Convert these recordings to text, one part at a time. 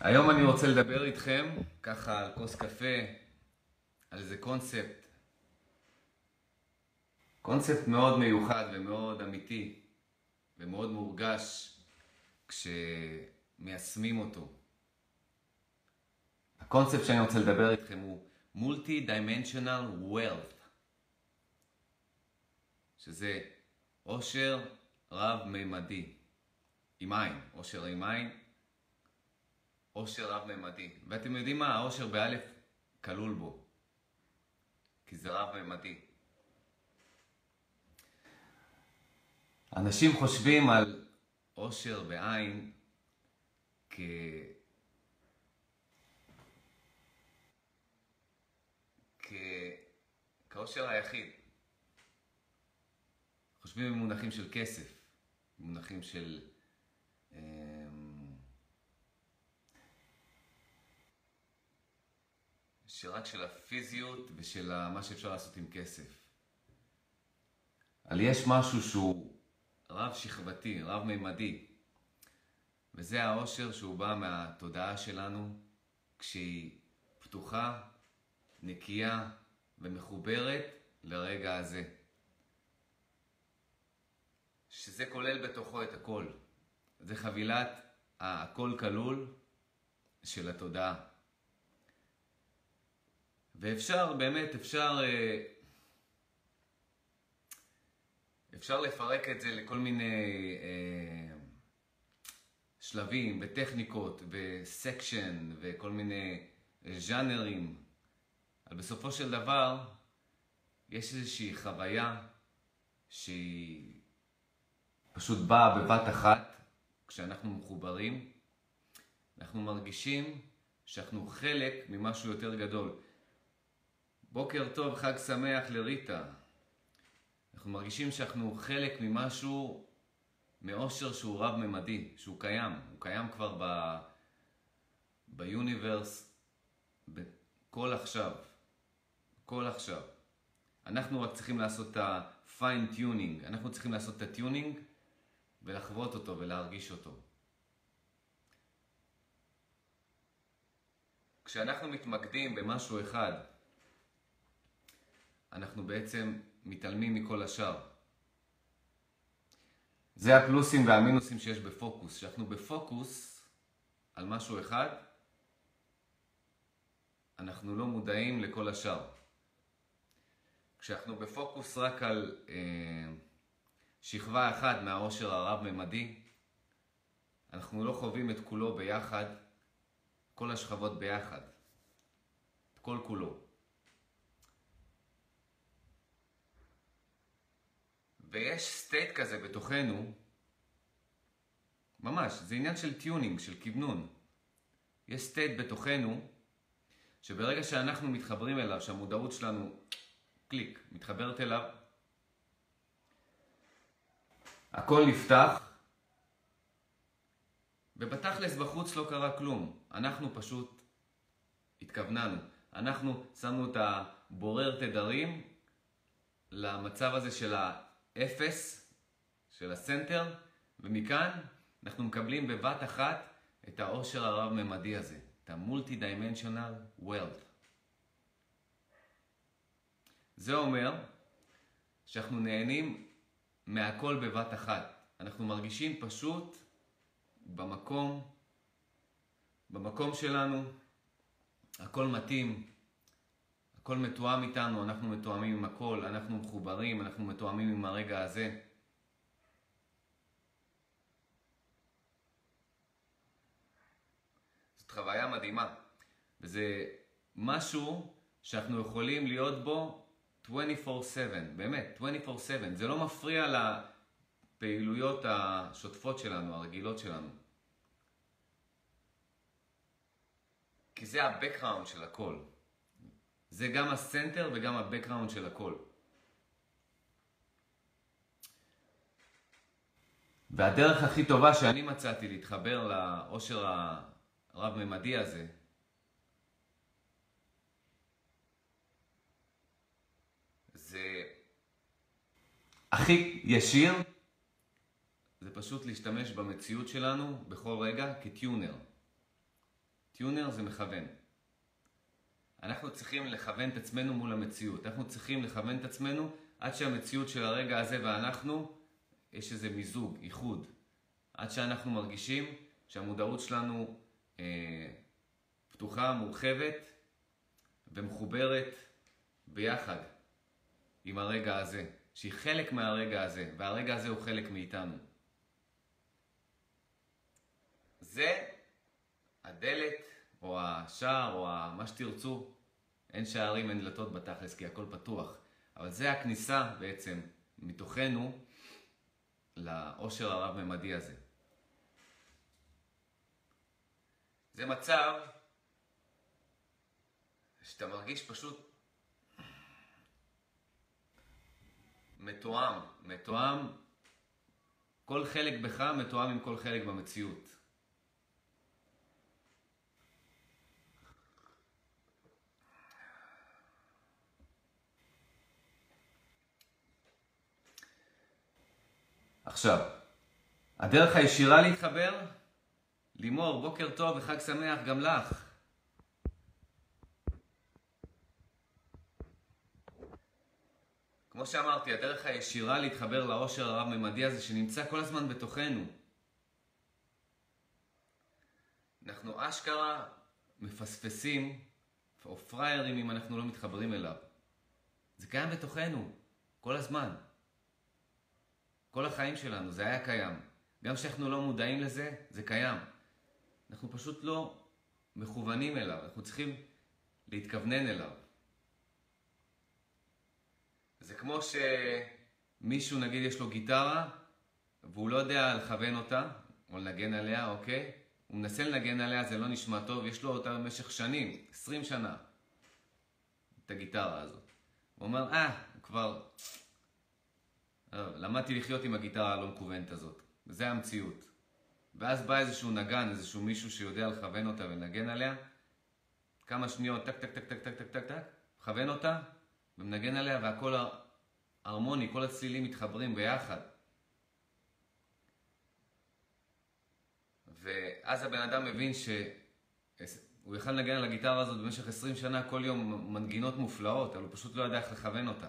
היום אני רוצה לדבר איתכם, ככה על כוס קפה, על איזה קונספט. קונספט מאוד מיוחד ומאוד אמיתי ומאוד מורגש כשמיישמים אותו. הקונספט שאני רוצה לדבר איתכם הוא Multi-Dimensional Wealth, שזה עושר רב-ממדי, עם עין, עושר עם עין. עושר רב-ממדי. ואתם יודעים מה? העושר באלף כלול בו. כי זה רב-ממדי. אנשים חושבים על עושר בעין כ... כ... כעושר היחיד. חושבים במונחים של כסף, במונחים של... שרק של הפיזיות ושל מה שאפשר לעשות עם כסף. אבל יש משהו שהוא רב שכבתי, רב מימדי, וזה העושר שהוא בא מהתודעה שלנו כשהיא פתוחה, נקייה ומחוברת לרגע הזה. שזה כולל בתוכו את הכל. זה חבילת הכל כלול של התודעה. ואפשר, באמת, אפשר... אה, אפשר לפרק את זה לכל מיני אה, שלבים וטכניקות וסקשן וכל מיני ז'אנרים. אבל בסופו של דבר, יש איזושהי חוויה שהיא פשוט באה בבת אחת, כשאנחנו מחוברים, אנחנו מרגישים שאנחנו חלק ממשהו יותר גדול. בוקר טוב, חג שמח לריטה. אנחנו מרגישים שאנחנו חלק ממשהו, מאושר שהוא רב-ממדי, שהוא קיים. הוא קיים כבר ב... ביוניברס, בכל עכשיו. כל עכשיו. אנחנו רק צריכים לעשות את ה-fine tuning, אנחנו צריכים לעשות את הטיונינג ולחוות אותו ולהרגיש אותו. כשאנחנו מתמקדים במשהו אחד, אנחנו בעצם מתעלמים מכל השאר. זה הפלוסים והמינוסים שיש בפוקוס. כשאנחנו בפוקוס על משהו אחד, אנחנו לא מודעים לכל השאר. כשאנחנו בפוקוס רק על אה, שכבה אחת מהעושר הרב-ממדי, אנחנו לא חווים את כולו ביחד, כל השכבות ביחד, את כל כולו. ויש state כזה בתוכנו, ממש, זה עניין של tuning, של כוונון. יש state בתוכנו, שברגע שאנחנו מתחברים אליו, שהמודעות שלנו, קליק, מתחברת אליו, הכל נפתח, ובתכלס בחוץ לא קרה כלום. אנחנו פשוט התכווננו. אנחנו שמנו את הבורר תדרים למצב הזה של ה... אפס של הסנטר, ומכאן אנחנו מקבלים בבת אחת את העושר הרב-ממדי הזה, את ה-multi-dimensional wealth. זה אומר שאנחנו נהנים מהכל בבת אחת. אנחנו מרגישים פשוט במקום, במקום שלנו, הכל מתאים, הכל מתואם איתנו, אנחנו מתואמים עם הכל, אנחנו מחוברים, אנחנו מתואמים עם הרגע הזה. זאת חוויה מדהימה, וזה משהו שאנחנו יכולים להיות בו 24/7, באמת, 24/7. זה לא מפריע לפעילויות השוטפות שלנו, הרגילות שלנו. כי זה ה-background של הכל. זה גם הסנטר וגם הבקראונד של הכל. והדרך הכי טובה שאני מצאתי להתחבר לאושר הרב-ממדי הזה, זה הכי ישיר, זה פשוט להשתמש במציאות שלנו בכל רגע כטיונר. טיונר זה מכוון. אנחנו צריכים לכוון את עצמנו מול המציאות. אנחנו צריכים לכוון את עצמנו עד שהמציאות של הרגע הזה ואנחנו, יש איזה מיזוג, איחוד. עד שאנחנו מרגישים שהמודעות שלנו אה, פתוחה, מורחבת ומחוברת ביחד עם הרגע הזה, שהיא חלק מהרגע הזה, והרגע הזה הוא חלק מאיתנו. זה הדלת, או השער, או מה שתרצו. אין שערים, אין דלתות בתכלס, כי הכל פתוח. אבל זה הכניסה בעצם מתוכנו לאושר הרב-ממדי הזה. זה מצב שאתה מרגיש פשוט מתואם, מתואם, כל חלק בך מתואם עם כל חלק במציאות. עכשיו, הדרך הישירה להתחבר, לימור, בוקר טוב וחג שמח גם לך. כמו שאמרתי, הדרך הישירה להתחבר לאושר הרב-ממדי הזה שנמצא כל הזמן בתוכנו. אנחנו אשכרה מפספסים או פראיירים אם אנחנו לא מתחברים אליו. זה קיים בתוכנו, כל הזמן. כל החיים שלנו, זה היה קיים. גם כשאנחנו לא מודעים לזה, זה קיים. אנחנו פשוט לא מכוונים אליו, אנחנו צריכים להתכוונן אליו. זה כמו שמישהו, נגיד, יש לו גיטרה, והוא לא יודע לכוון אותה, או לנגן עליה, אוקיי? הוא מנסה לנגן עליה, זה לא נשמע טוב, יש לו אותה במשך שנים, 20 שנה, את הגיטרה הזאת. הוא אומר, אה, הוא כבר... אה, למדתי לחיות עם הגיטרה הלא מכוונת הזאת. זה המציאות. ואז בא איזשהו נגן, איזשהו מישהו שיודע לכוון אותה ולנגן עליה, כמה שניות, טק, טק, טק, טק, טק, טק, טק, טק, מכוון אותה ומנגן עליה, והכל הרמוני, כל הצלילים מתחברים ביחד. ואז הבן אדם מבין שהוא יכל לנגן על הגיטרה הזאת במשך 20 שנה, כל יום מנגינות מופלאות, אבל הוא פשוט לא ידע איך לכוון אותה.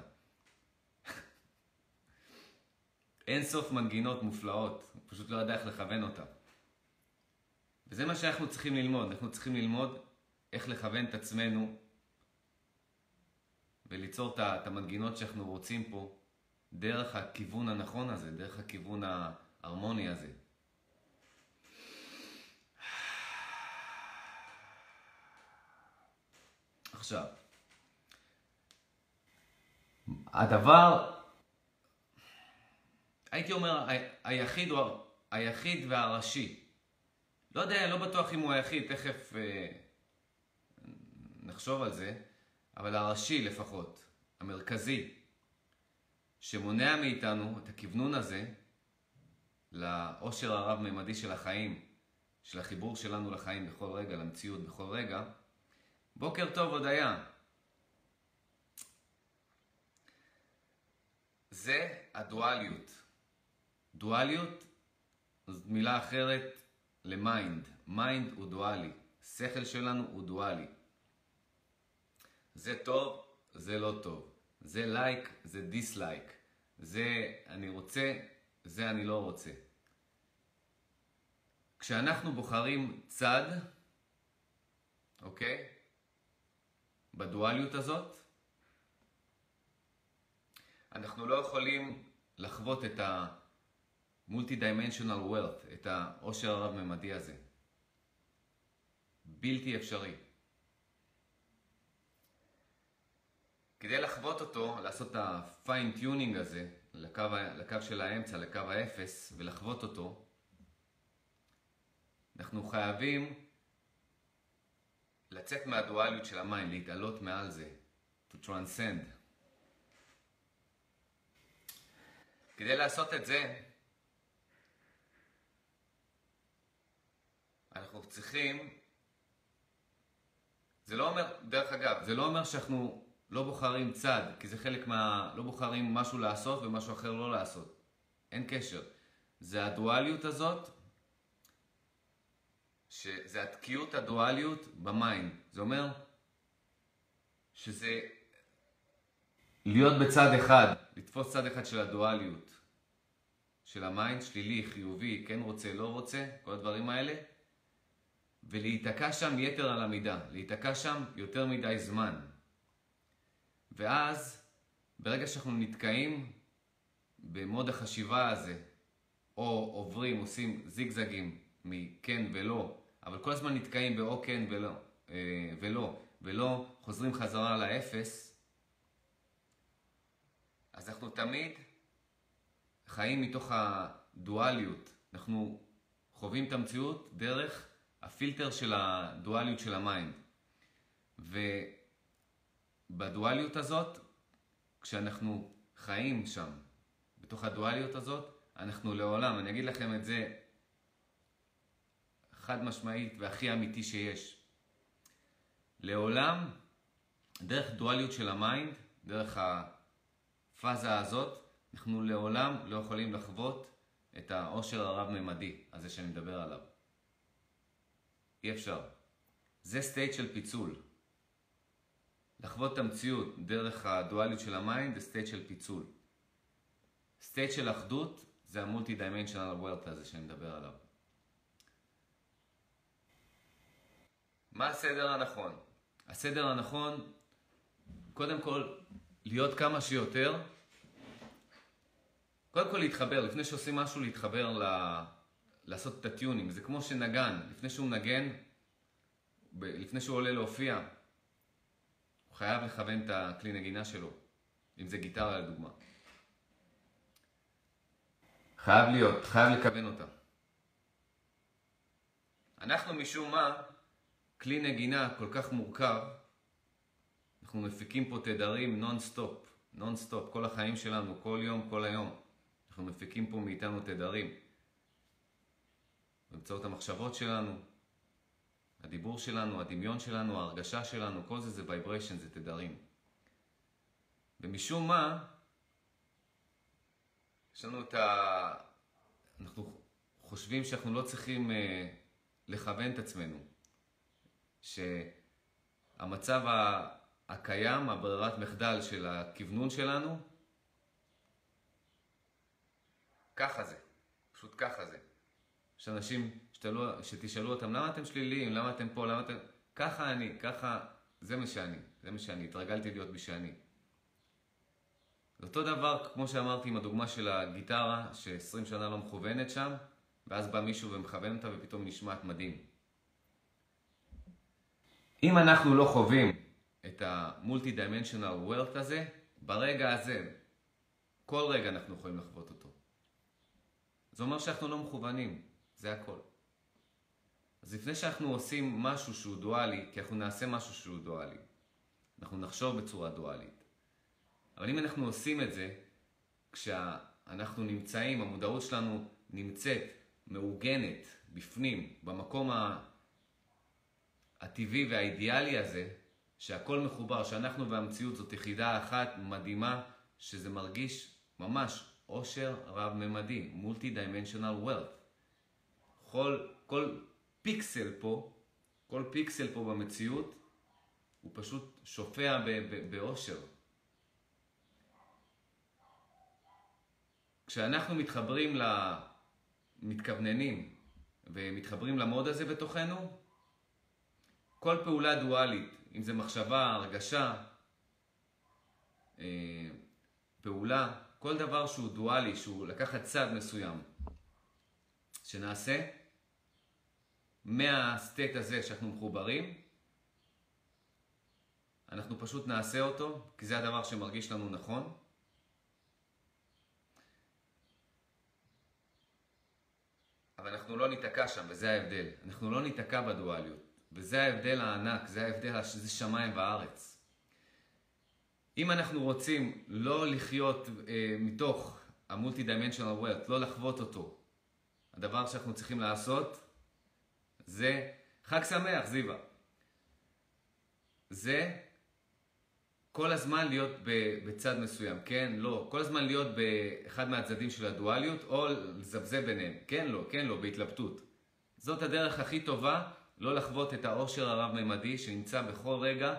אין סוף מנגינות מופלאות, הוא פשוט לא ידע איך לכוון אותה. וזה מה שאנחנו צריכים ללמוד, אנחנו צריכים ללמוד איך לכוון את עצמנו וליצור את המנגינות שאנחנו רוצים פה דרך הכיוון הנכון הזה, דרך הכיוון ההרמוני הזה. עכשיו, הדבר הייתי אומר, היחיד, הוא, היחיד והראשי. לא יודע, לא בטוח אם הוא היחיד, תכף אה, נחשוב על זה, אבל הראשי לפחות, המרכזי, שמונע מאיתנו את הכוונון הזה לאושר הרב-ממדי של החיים, של החיבור שלנו לחיים בכל רגע, למציאות בכל רגע. בוקר טוב, הודיה. זה הדואליות. דואליות זאת מילה אחרת ל mind. mind הוא דואלי. שכל שלנו הוא דואלי. זה טוב, זה לא טוב. זה like, זה dislike. זה אני רוצה, זה אני לא רוצה. כשאנחנו בוחרים צד, אוקיי? בדואליות הזאת, אנחנו לא יכולים לחוות את ה... דיימנשיונל ווילט, את העושר הרב-ממדי הזה. בלתי אפשרי. כדי לחוות אותו, לעשות את ה-fine tuning הזה לקו, לקו של האמצע, לקו האפס, ולחוות אותו, אנחנו חייבים לצאת מהדואליות של המים, להתעלות מעל זה, to transcend. כדי לעשות את זה, אנחנו צריכים, זה לא אומר, דרך אגב, זה לא אומר שאנחנו לא בוחרים צד, כי זה חלק מה... לא בוחרים משהו לעשות ומשהו אחר לא לעשות. אין קשר. זה הדואליות הזאת שזה התקיעות הדואליות ב mind. זה אומר שזה להיות בצד אחד, לתפוס צד אחד של הדואליות, של ה mind, שלילי, חיובי, כן רוצה, לא רוצה, כל הדברים האלה, ולהיתקע שם יתר על המידה, להיתקע שם יותר מדי זמן. ואז, ברגע שאנחנו נתקעים ב mode החשיבה הזה, או עוברים, עושים זיגזגים מכן ולא, אבל כל הזמן נתקעים באו כן ולא, אה, ולא, ולא חוזרים חזרה לאפס, אז אנחנו תמיד חיים מתוך הדואליות. אנחנו חווים את המציאות דרך הפילטר של הדואליות של ה mind. ובדואליות הזאת, כשאנחנו חיים שם, בתוך הדואליות הזאת, אנחנו לעולם, אני אגיד לכם את זה חד משמעית והכי אמיתי שיש. לעולם, דרך דואליות של ה mind, דרך הפאזה הזאת, אנחנו לעולם לא יכולים לחוות את העושר הרב-ממדי הזה שאני מדבר עליו. אי אפשר. זה state של פיצול. לחוות את המציאות דרך הדואליות של ה mind זה state של פיצול. state של אחדות זה ה multi-dimensional wealth הזה שאני מדבר עליו. מה הסדר הנכון? הסדר הנכון, קודם כל, להיות כמה שיותר, קודם כל להתחבר, לפני שעושים משהו, להתחבר ל... לעשות את ה tuning. זה כמו שנגן, לפני שהוא מנגן, לפני שהוא עולה להופיע, הוא חייב לכוון את הכלי נגינה שלו, אם זה גיטרה לדוגמה. חייב להיות, חייב לכוון אותה. אנחנו משום מה, כלי נגינה כל כך מורכב, אנחנו מפיקים פה תדרים nonstop, nonstop, כל החיים שלנו, כל יום, כל היום. אנחנו מפיקים פה מאיתנו תדרים. באמצעות המחשבות שלנו, הדיבור שלנו, הדמיון שלנו, ההרגשה שלנו, כל זה זה vibration, זה תדרים. ומשום מה, יש לנו את ה... אנחנו חושבים שאנחנו לא צריכים אה, לכוון את עצמנו. שהמצב הקיים, הברירת מחדל של הכוונון שלנו, ככה זה. פשוט ככה זה. יש אנשים שתלו, שתשאלו אותם, למה אתם שליליים? למה אתם פה? למה אתם... ככה אני, ככה... זה מה שאני. זה מה שאני. התרגלתי להיות מי שאני. אותו דבר, כמו שאמרתי עם הדוגמה של הגיטרה, ש-20 שנה לא מכוונת שם, ואז בא מישהו ומכוון אותה ופתאום נשמעת מדהים. אם אנחנו לא חווים את דיימנשיונל וורט הזה, ברגע הזה, כל רגע אנחנו יכולים לחוות אותו. זה אומר שאנחנו לא מכוונים, זה הכל. אז לפני שאנחנו עושים משהו שהוא דואלי, כי אנחנו נעשה משהו שהוא דואלי, אנחנו נחשוב בצורה דואלית. אבל אם אנחנו עושים את זה, כשאנחנו נמצאים, המודעות שלנו נמצאת, מעוגנת, בפנים, במקום הטבעי והאידיאלי הזה, שהכל מחובר, שאנחנו והמציאות זאת יחידה אחת מדהימה, שזה מרגיש ממש עושר רב-ממדי, דיימנשיונל ווילט. כל, כל פיקסל פה, כל פיקסל פה במציאות, הוא פשוט שופע באושר. כשאנחנו מתחברים, מתכווננים ומתחברים למוד הזה בתוכנו, כל פעולה דואלית, אם זה מחשבה, הרגשה, אה, פעולה, כל דבר שהוא דואלי, שהוא לקחת צד מסוים, שנעשה מהסטייט הזה שאנחנו מחוברים, אנחנו פשוט נעשה אותו, כי זה הדבר שמרגיש לנו נכון. אבל אנחנו לא ניתקע שם, וזה ההבדל. אנחנו לא ניתקע בדואליות. וזה ההבדל הענק, זה ההבדל, שזה שמיים וארץ. אם אנחנו רוצים לא לחיות אה, מתוך המולטי דיימנשיונל ווילט, לא לחוות אותו, הדבר שאנחנו צריכים לעשות זה חג שמח, זיווה. זה כל הזמן להיות בצד מסוים, כן, לא, כל הזמן להיות באחד מהצדדים של הדואליות, או לזבזב ביניהם, כן, לא, כן, לא, בהתלבטות. זאת הדרך הכי טובה לא לחוות את העושר הרב-ממדי שנמצא בכל רגע,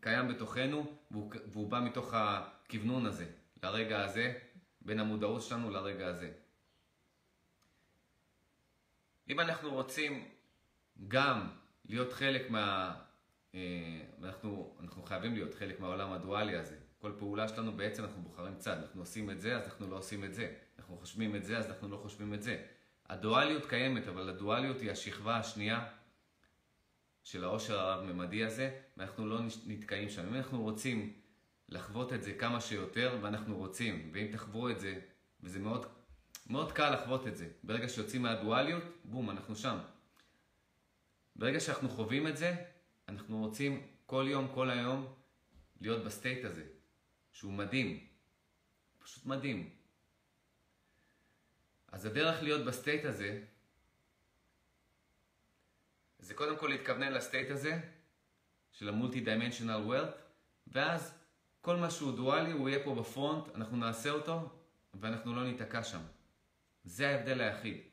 קיים בתוכנו, והוא, והוא בא מתוך הכוונון הזה, לרגע הזה, בין המודעות שלנו לרגע הזה. אם אנחנו רוצים גם להיות חלק מה... אה, אנחנו, אנחנו חייבים להיות חלק מהעולם הדואלי הזה. כל פעולה שלנו בעצם אנחנו בוחרים צד. אנחנו עושים את זה, אז אנחנו לא עושים את זה. אנחנו חושבים את זה, אז אנחנו לא חושבים את זה. הדואליות קיימת, אבל הדואליות היא השכבה השנייה של העושר הרב-ממדי הזה, ואנחנו לא נתקעים שם. אם אנחנו רוצים לחוות את זה כמה שיותר, ואנחנו רוצים, ואם תחוו את זה, וזה מאוד, מאוד קל לחוות את זה. ברגע שיוצאים מהדואליות, בום, אנחנו שם. ברגע שאנחנו חווים את זה, אנחנו רוצים כל יום, כל היום, להיות ב state הזה, שהוא מדהים. פשוט מדהים. אז הדרך להיות ב state הזה, זה קודם כל להתכוונן ל state הזה, של ה multi-dimensional wealth, ואז כל מה שהוא דואלי, הוא יהיה פה ב front, אנחנו נעשה אותו, ואנחנו לא ניתקע שם. זה ההבדל היחיד.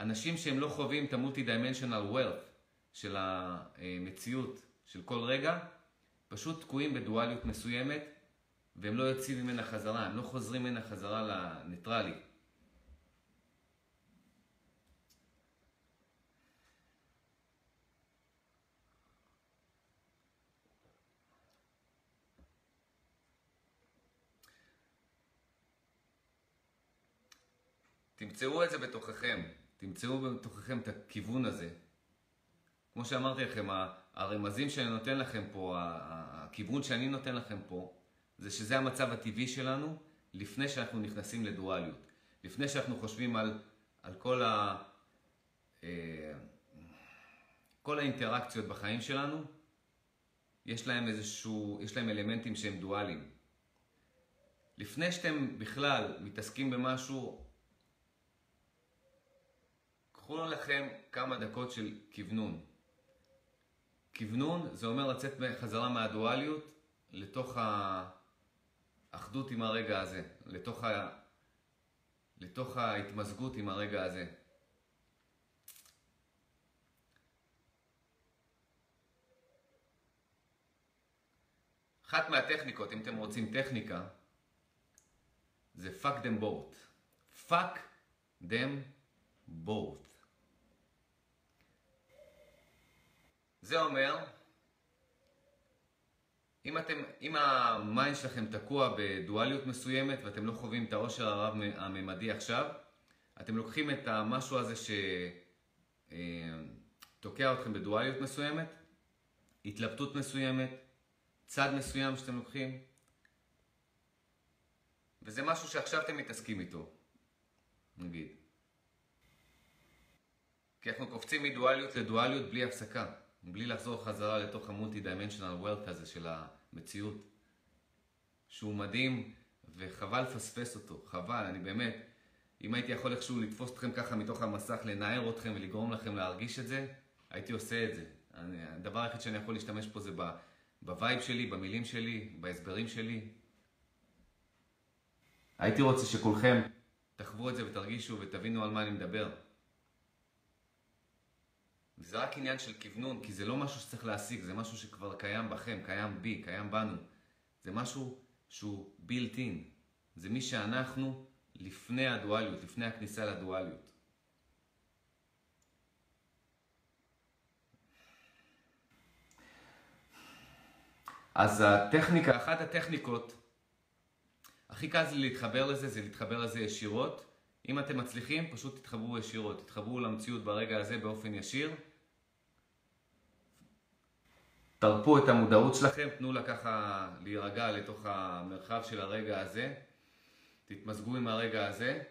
אנשים שהם לא חווים את ה multi-dimensional wealth של המציאות של כל רגע, פשוט תקועים בדואליות מסוימת, והם לא יוצאים ממנה חזרה, הם לא חוזרים ממנה חזרה לניטרלי. תמצאו את זה בתוככם, תמצאו בתוככם את הכיוון הזה. כמו שאמרתי לכם, הרמזים שאני נותן לכם פה, הכיוון שאני נותן לכם פה, זה שזה המצב הטבעי שלנו לפני שאנחנו נכנסים לדואליות. לפני שאנחנו חושבים על, על כל, ה, אה, כל האינטראקציות בחיים שלנו, יש להם איזשהו, יש להם אלמנטים שהם דואליים. לפני שאתם בכלל מתעסקים במשהו, קחו לכם כמה דקות של כוונון. כוונון זה אומר לצאת חזרה מהדואליות לתוך האחדות עם הרגע הזה, לתוך, ה... לתוך ההתמזגות עם הרגע הזה. אחת מהטכניקות, אם אתם רוצים טכניקה, זה fuck them both. fuck them both. זה אומר, אם, אתם, אם ה mind שלכם תקוע בדואליות מסוימת ואתם לא חווים את העושר הרב הממדי עכשיו, אתם לוקחים את המשהו הזה שתוקע אה, אתכם בדואליות מסוימת, התלבטות מסוימת, צד מסוים שאתם לוקחים, וזה משהו שעכשיו אתם מתעסקים איתו, נגיד. כי אנחנו קופצים מדואליות לדואליות בלי הפסקה. בלי לחזור חזרה לתוך המולטי דיימנשיונל ווילט הזה של המציאות, שהוא מדהים וחבל לפספס אותו, חבל, אני באמת, אם הייתי יכול איכשהו לתפוס אתכם ככה מתוך המסך, לנער אתכם ולגרום לכם להרגיש את זה, הייתי עושה את זה. אני, הדבר היחיד שאני יכול להשתמש פה זה ב vibe שלי, במילים שלי, בהסברים שלי. הייתי רוצה שכולכם תחוו את זה ותרגישו ותבינו על מה אני מדבר. זה רק עניין של כוונון, כי זה לא משהו שצריך להשיג, זה משהו שכבר קיים בכם, קיים בי, קיים בנו. זה משהו שהוא built in. זה מי שאנחנו לפני הדואליות, לפני הכניסה לדואליות. אז הטכניקה, אחת הטכניקות, הכי קל זה להתחבר לזה, זה להתחבר לזה ישירות. אם אתם מצליחים, פשוט תתחברו ישירות, תתחברו למציאות ברגע הזה באופן ישיר. תרפו את המודעות שלכם, תנו לה ככה להירגע לתוך המרחב של הרגע הזה, תתמזגו עם הרגע הזה,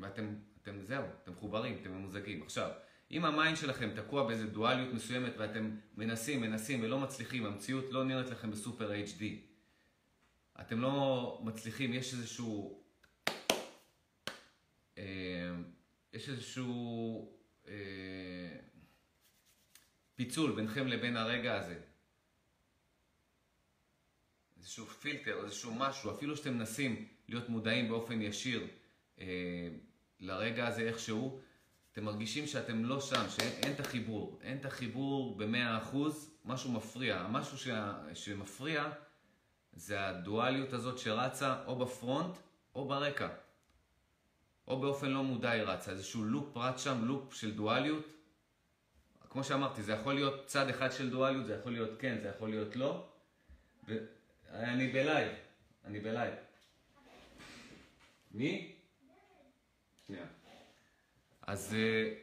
ואתם, אתם, זהו, אתם מחוברים, אתם ממוזגים. עכשיו, אם ה mind שלכם תקוע באיזה דואליות מסוימת ואתם מנסים, מנסים ולא מצליחים, המציאות לא נראית לכם ב super HD, אתם לא מצליחים, יש איזשהו... אה, יש איזשהו אה, פיצול ביניכם לבין הרגע הזה. איזשהו פילטר, איזשהו משהו, אפילו שאתם מנסים להיות מודעים באופן ישיר אה, לרגע הזה איכשהו, אתם מרגישים שאתם לא שם, שאין את החיבור. אין את החיבור במאה אחוז, משהו מפריע. המשהו ש... שמפריע זה הדואליות הזאת שרצה או ב front או ברקע. או באופן לא מודע היא רצה, איזשהו לופ רץ שם, לופ של דואליות. כמו שאמרתי, זה יכול להיות צד אחד של דואליות, זה יכול להיות כן, זה יכול להיות לא. ואני ב live, אני ב live. מי? שנייה. אז אה,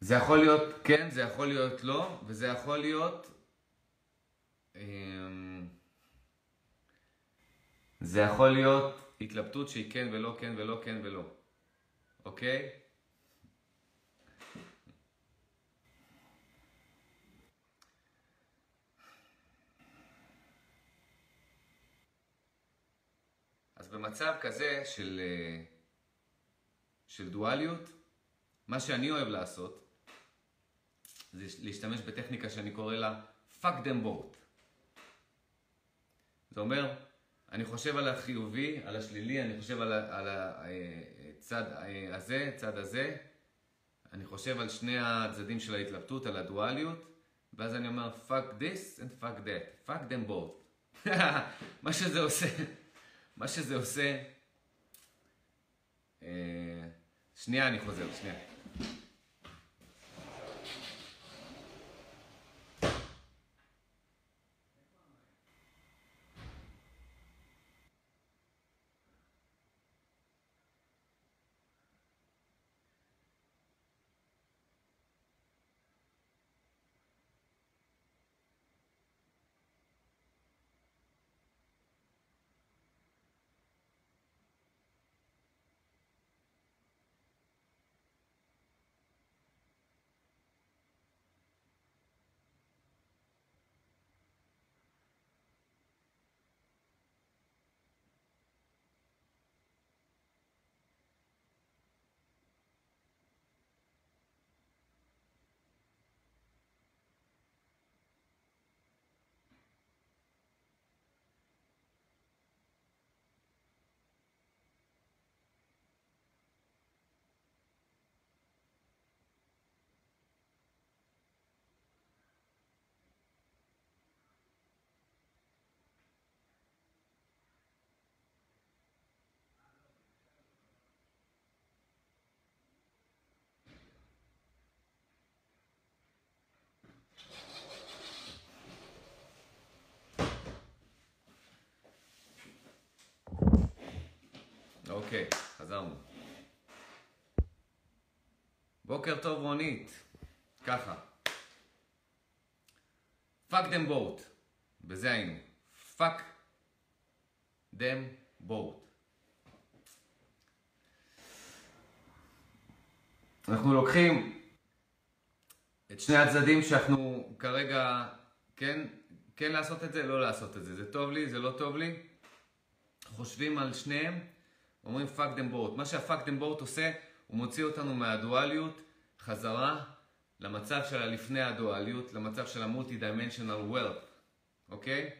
זה יכול להיות כן, זה יכול להיות לא, וזה יכול להיות... אמ, זה יכול להיות התלבטות שהיא כן ולא, כן ולא, כן ולא. אוקיי? במצב כזה של, אה, של דואליות, מה שאני אוהב לעשות, זה להשתמש בטכניקה שאני קורא לה fuck them both. זה אומר, אני חושב על החיובי, על השלילי, אני חושב על, הצד אה, אה, הזה, צד הזה, אני חושב על שני הצדדים של ההתלבטות, על הדואליות, ואז אני אומר fuck this and fuck that, fuck them both. מה שזה עושה, מה שזה עושה, אה, שנייה אני חוזר, שנייה. אוקיי, חזרנו. בוקר טוב רונית, ככה. fuck them both, בזה היינו. fuck them both. אנחנו לוקחים את שני הצדדים שאנחנו כרגע, כן, כן לעשות את זה, לא לעשות את זה. זה טוב לי, זה לא טוב לי. חושבים על שניהם. אומרים fuck them both. מה שה-fuck them both עושה, הוא מוציא אותנו מהדואליות חזרה למצב של הלפני הדואליות, למצב של המולטי-דיימנשיונל wealth, אוקיי?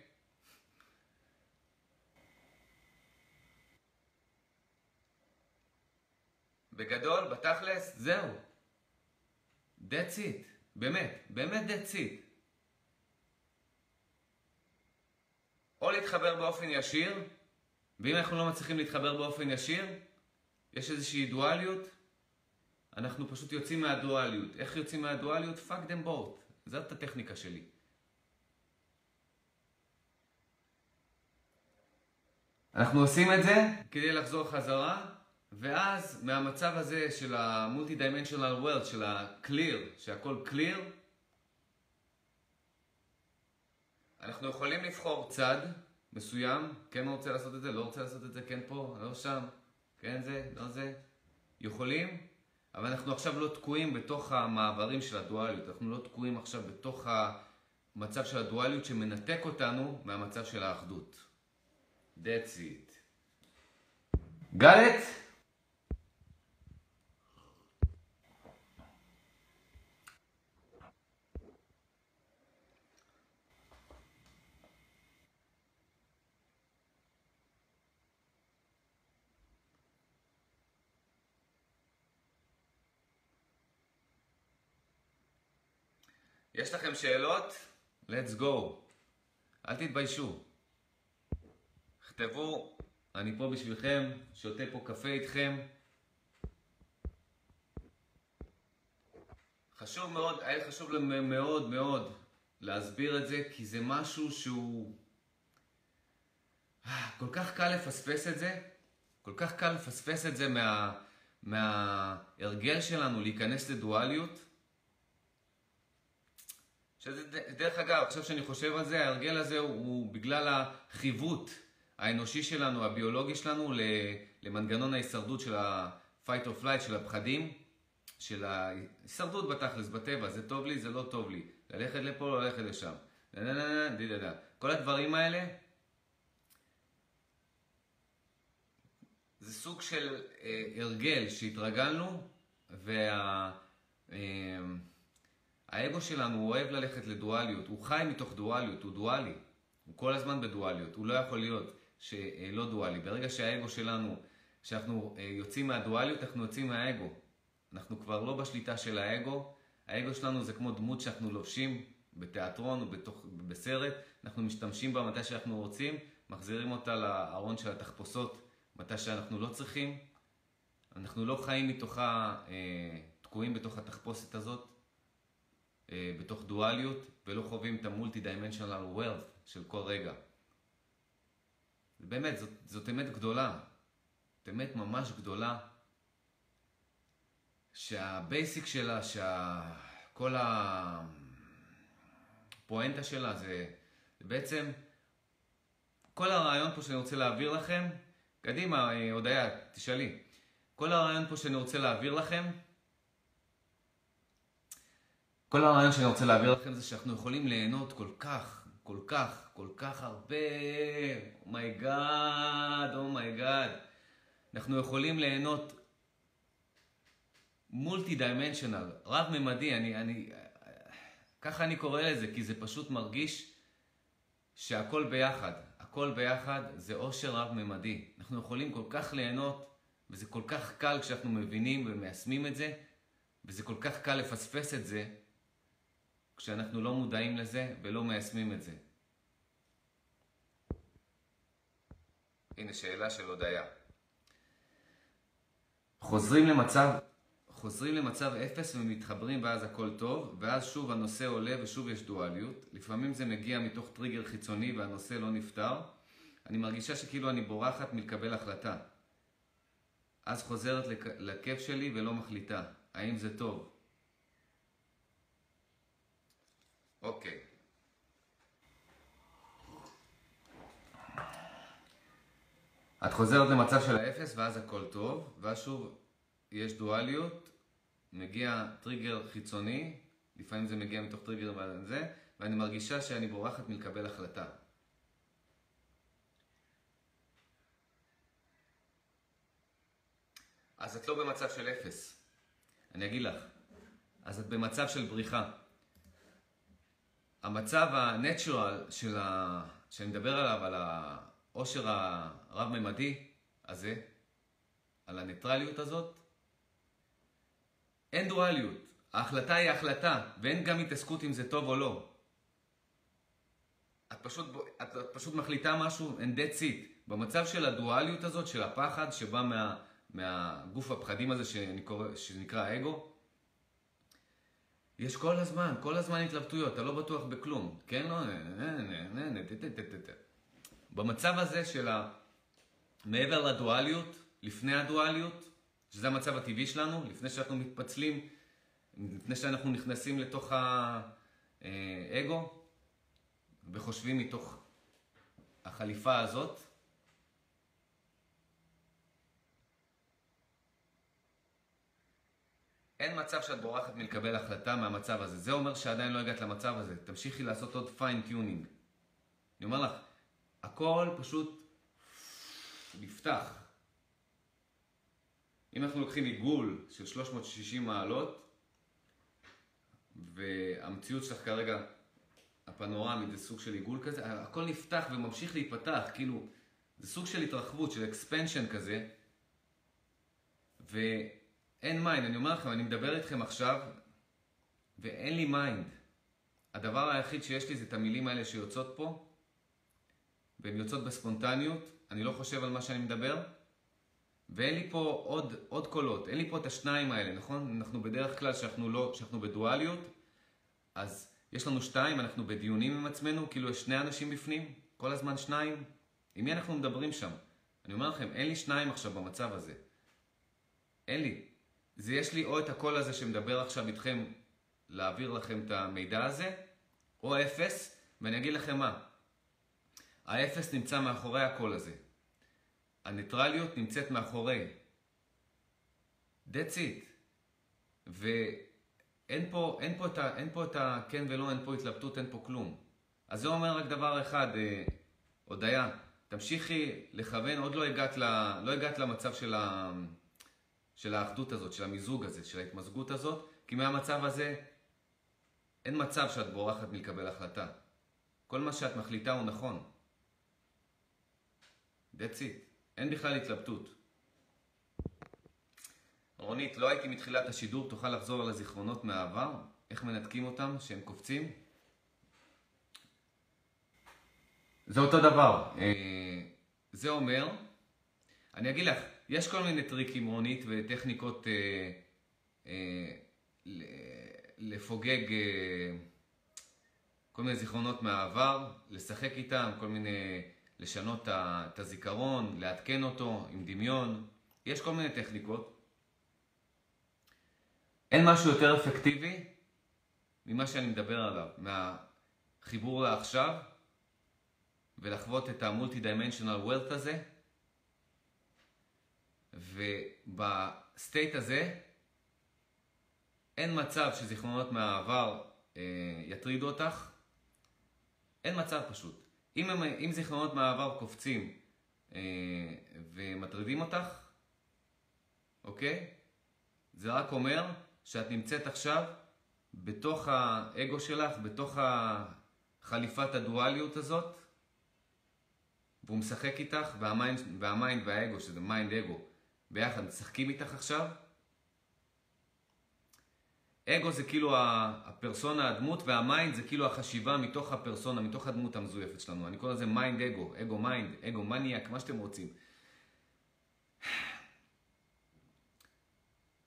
בגדול, בתכלס, זהו. That's it. באמת, באמת that's it. או להתחבר באופן ישיר, ואם אנחנו לא מצליחים להתחבר באופן ישיר, יש איזושהי דואליות, אנחנו פשוט יוצאים מהדואליות. איך יוצאים מהדואליות? fuck them both. זאת הטכניקה שלי. אנחנו עושים את זה כדי לחזור חזרה, ואז מהמצב הזה של ה-multi-dimensional world, של ה-clear, שהכל clear, אנחנו יכולים לבחור צד מסוים, כן רוצה לעשות את זה, לא רוצה לעשות את זה, כן פה, לא שם, כן זה, לא זה. יכולים, אבל אנחנו עכשיו לא תקועים בתוך המעברים של הדואליות, אנחנו לא תקועים עכשיו בתוך המצב של הדואליות שמנתק אותנו מהמצב של האחדות. That's it. got it? יש לכם שאלות? let's go. אל תתביישו. כתבו, אני פה בשבילכם, שותה פה קפה איתכם. חשוב מאוד, היה חשוב לנו מאוד מאוד להסביר את זה, כי זה משהו שהוא... אה, כל כך קל לפספס את זה, כל כך קל לפספס את זה מה, מההרגל שלנו להיכנס לדואליות. שזה, דרך אגב, עכשיו שאני חושב על זה, ההרגל הזה הוא, הוא בגלל החיווט האנושי שלנו, הביולוגי שלנו, למנגנון ההישרדות של ה-fight or flight, של הפחדים, של ההישרדות בתכלס, בטבע, זה טוב לי, זה לא טוב לי, ללכת לפה, לא ללכת לשם. כל הדברים האלה, זה סוג של אה, הרגל שהתרגלנו, וה, אה, שלנו הוא אוהב ללכת לדואליות, הוא חי מתוך דואליות, הוא דואלי, הוא כל הזמן בדואליות, הוא לא יכול להיות שלא דואלי. ברגע שהאגו שלנו, כשאנחנו אה, יוצאים מהדואליות, אנחנו יוצאים מהאגו. אנחנו כבר לא בשליטה של האגו, האגו שלנו זה כמו דמות שאנחנו לובשים בתיאטרון או בתוך, בסרט, אנחנו משתמשים בה מתי שאנחנו רוצים, מחזירים אותה לארון של התחפושות מתי שאנחנו לא צריכים. אנחנו לא חיים מתוכה, אה, תקועים בתוך התחפושת הזאת, אה, בתוך דואליות, ולא חווים את ה multi-dimensional wealth של כל רגע. באמת, זאת, זאת אמת גדולה. זאת אמת ממש גדולה. שה basic שלה, שכל הפואנטה שלה זה בעצם, כל הרעיון פה שאני רוצה להעביר לכם, קדימה, אה, הודיה, תשאלי. כל הרעיון פה שאני רוצה להעביר לכם, כל הרעיון שאני רוצה להעביר לכם זה שאנחנו יכולים ליהנות כל כך, כל כך, כל כך הרבה, אומייגאד, אומייגאד. אנחנו יכולים ליהנות multi-dimensional, רב-ממדי, אני, אני, ככה אני קורא לזה, כי זה פשוט מרגיש שהכל ביחד. הכל ביחד זה אושר רב-ממדי. אנחנו יכולים כל כך ליהנות, וזה כל כך קל כשאנחנו מבינים ומיישמים את זה, וזה כל כך קל לפספס את זה, כשאנחנו לא מודעים לזה ולא מיישמים את זה. הנה שאלה של הודיה. חוזרים למצב חוזרים למצב אפס ומתחברים ואז הכל טוב, ואז שוב הנושא עולה ושוב יש דואליות. לפעמים זה מגיע מתוך טריגר חיצוני והנושא לא נפתר. אני מרגישה שכאילו אני בורחת מלקבל החלטה. אז חוזרת לכיף שלי ולא מחליטה. האם זה טוב? אוקיי. את חוזרת למצב של האפס ואז הכל טוב, ואז שוב יש דואליות, מגיע טריגר חיצוני, לפעמים זה מגיע מתוך טריגר וזה, ואני מרגישה שאני בורחת מלקבל החלטה. אז את לא במצב של אפס. אני אגיד לך. אז את במצב של בריחה. המצב ה-natural של ה... שאני מדבר עליו, על העושר הרב-ממדי הזה, על הניטרליות הזאת, אין דואליות. ההחלטה היא החלטה, ואין גם התעסקות אם זה טוב או לא. את פשוט, את, את פשוט מחליטה משהו and that's it. במצב של הדואליות הזאת, של הפחד שבא מה, מהגוף הפחדים הזה שנקרא, שנקרא אגו, יש כל הזמן, כל הזמן התלבטויות, אתה לא בטוח בכלום. כן, לא, במצב הזה של ה... מעבר לדואליות, לפני הדואליות, שזה המצב הטבעי שלנו, לפני שאנחנו מתפצלים, לפני שאנחנו נכנסים לתוך האגו וחושבים מתוך החליפה הזאת. אין מצב שאת בורחת מלקבל החלטה מהמצב הזה. זה אומר שעדיין לא הגעת למצב הזה. תמשיכי לעשות עוד fine tuning. אני אומר לך, הכל פשוט נפתח. אם אנחנו לוקחים עיגול של 360 מעלות, והמציאות שלך כרגע, הפנורמית, זה סוג של עיגול כזה, הכל נפתח וממשיך להיפתח, כאילו, זה סוג של התרחבות, של expansion כזה, ואין mind, אני אומר לכם, אני מדבר איתכם עכשיו, ואין לי mind. הדבר היחיד שיש לי זה את המילים האלה שיוצאות פה, והן יוצאות בספונטניות, אני לא חושב על מה שאני מדבר, ואין לי פה עוד, עוד קולות, אין לי פה את השניים האלה, נכון? אנחנו בדרך כלל, שאנחנו לא, שאנחנו בדואליות, אז יש לנו שתיים, אנחנו בדיונים עם עצמנו, כאילו יש שני אנשים בפנים, כל הזמן שניים. עם מי אנחנו מדברים שם? אני אומר לכם, אין לי שניים עכשיו במצב הזה. אין לי. זה יש לי או את הקול הזה שמדבר עכשיו איתכם להעביר לכם את המידע הזה, או אפס, ואני אגיד לכם מה. האפס נמצא מאחורי הקול הזה. הניטרליות נמצאת מאחורי. That's it. ואין פה, אין פה, את ה, אין פה את הכן ולא, אין פה התלבטות, אין פה כלום. אז זה אומר רק דבר אחד, אה, הודיה, תמשיכי לכוון, עוד לא הגעת, ל, לא הגעת למצב של, ה, של האחדות הזאת, של המיזוג הזה, של ההתמזגות הזאת, כי מהמצב הזה אין מצב שאת בורחת מלקבל החלטה. כל מה שאת מחליטה הוא נכון. That's it. אין בכלל התלבטות. רונית, לא הייתי מתחילת השידור, תוכל לחזור על הזיכרונות מהעבר? איך מנתקים אותם, שהם קופצים? זה אותו דבר. אה, זה אומר, אני אגיד לך, יש כל מיני טריקים, רונית, וטכניקות אה, אה, לפוגג אה, כל מיני זיכרונות מהעבר, לשחק איתם, כל מיני... לשנות את הזיכרון, לעדכן אותו עם דמיון. יש כל מיני טכניקות. אין משהו יותר אפקטיבי ממה שאני מדבר עליו, מהחיבור לעכשיו ולחוות את המולטי-דיימנשיונל ווילט הזה. ובסטייט הזה אין מצב שזיכרונות מהעבר אה, יטרידו אותך. אין מצב פשוט. אם, הם, אם זיכרונות מהעבר קופצים אה, ומטרידים אותך, אוקיי? זה רק אומר שאת נמצאת עכשיו בתוך האגו שלך, בתוך חליפת הדואליות הזאת, והוא משחק איתך, וה mind והאגו, שזה mind אגו, ביחד משחקים איתך עכשיו, אגו זה כאילו הפרסונה, הדמות, וה mind זה כאילו החשיבה מתוך הפרסונה, מתוך הדמות המזויפת שלנו. אני קורא לזה mind אגו, אגו mind, אגו מניאק, מה שאתם רוצים.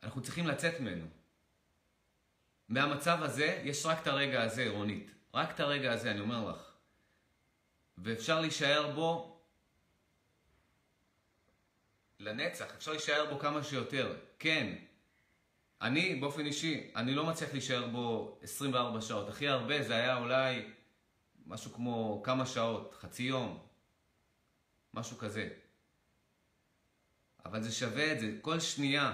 אנחנו צריכים לצאת ממנו. מהמצב הזה, יש רק את הרגע הזה, רונית. רק את הרגע הזה, אני אומר לך. ואפשר להישאר בו לנצח, אפשר להישאר בו כמה שיותר. כן, אני, באופן אישי, אני לא מצליח להישאר בו 24 שעות. הכי הרבה זה היה אולי משהו כמו כמה שעות, חצי יום, משהו כזה. אבל זה שווה את זה. כל שנייה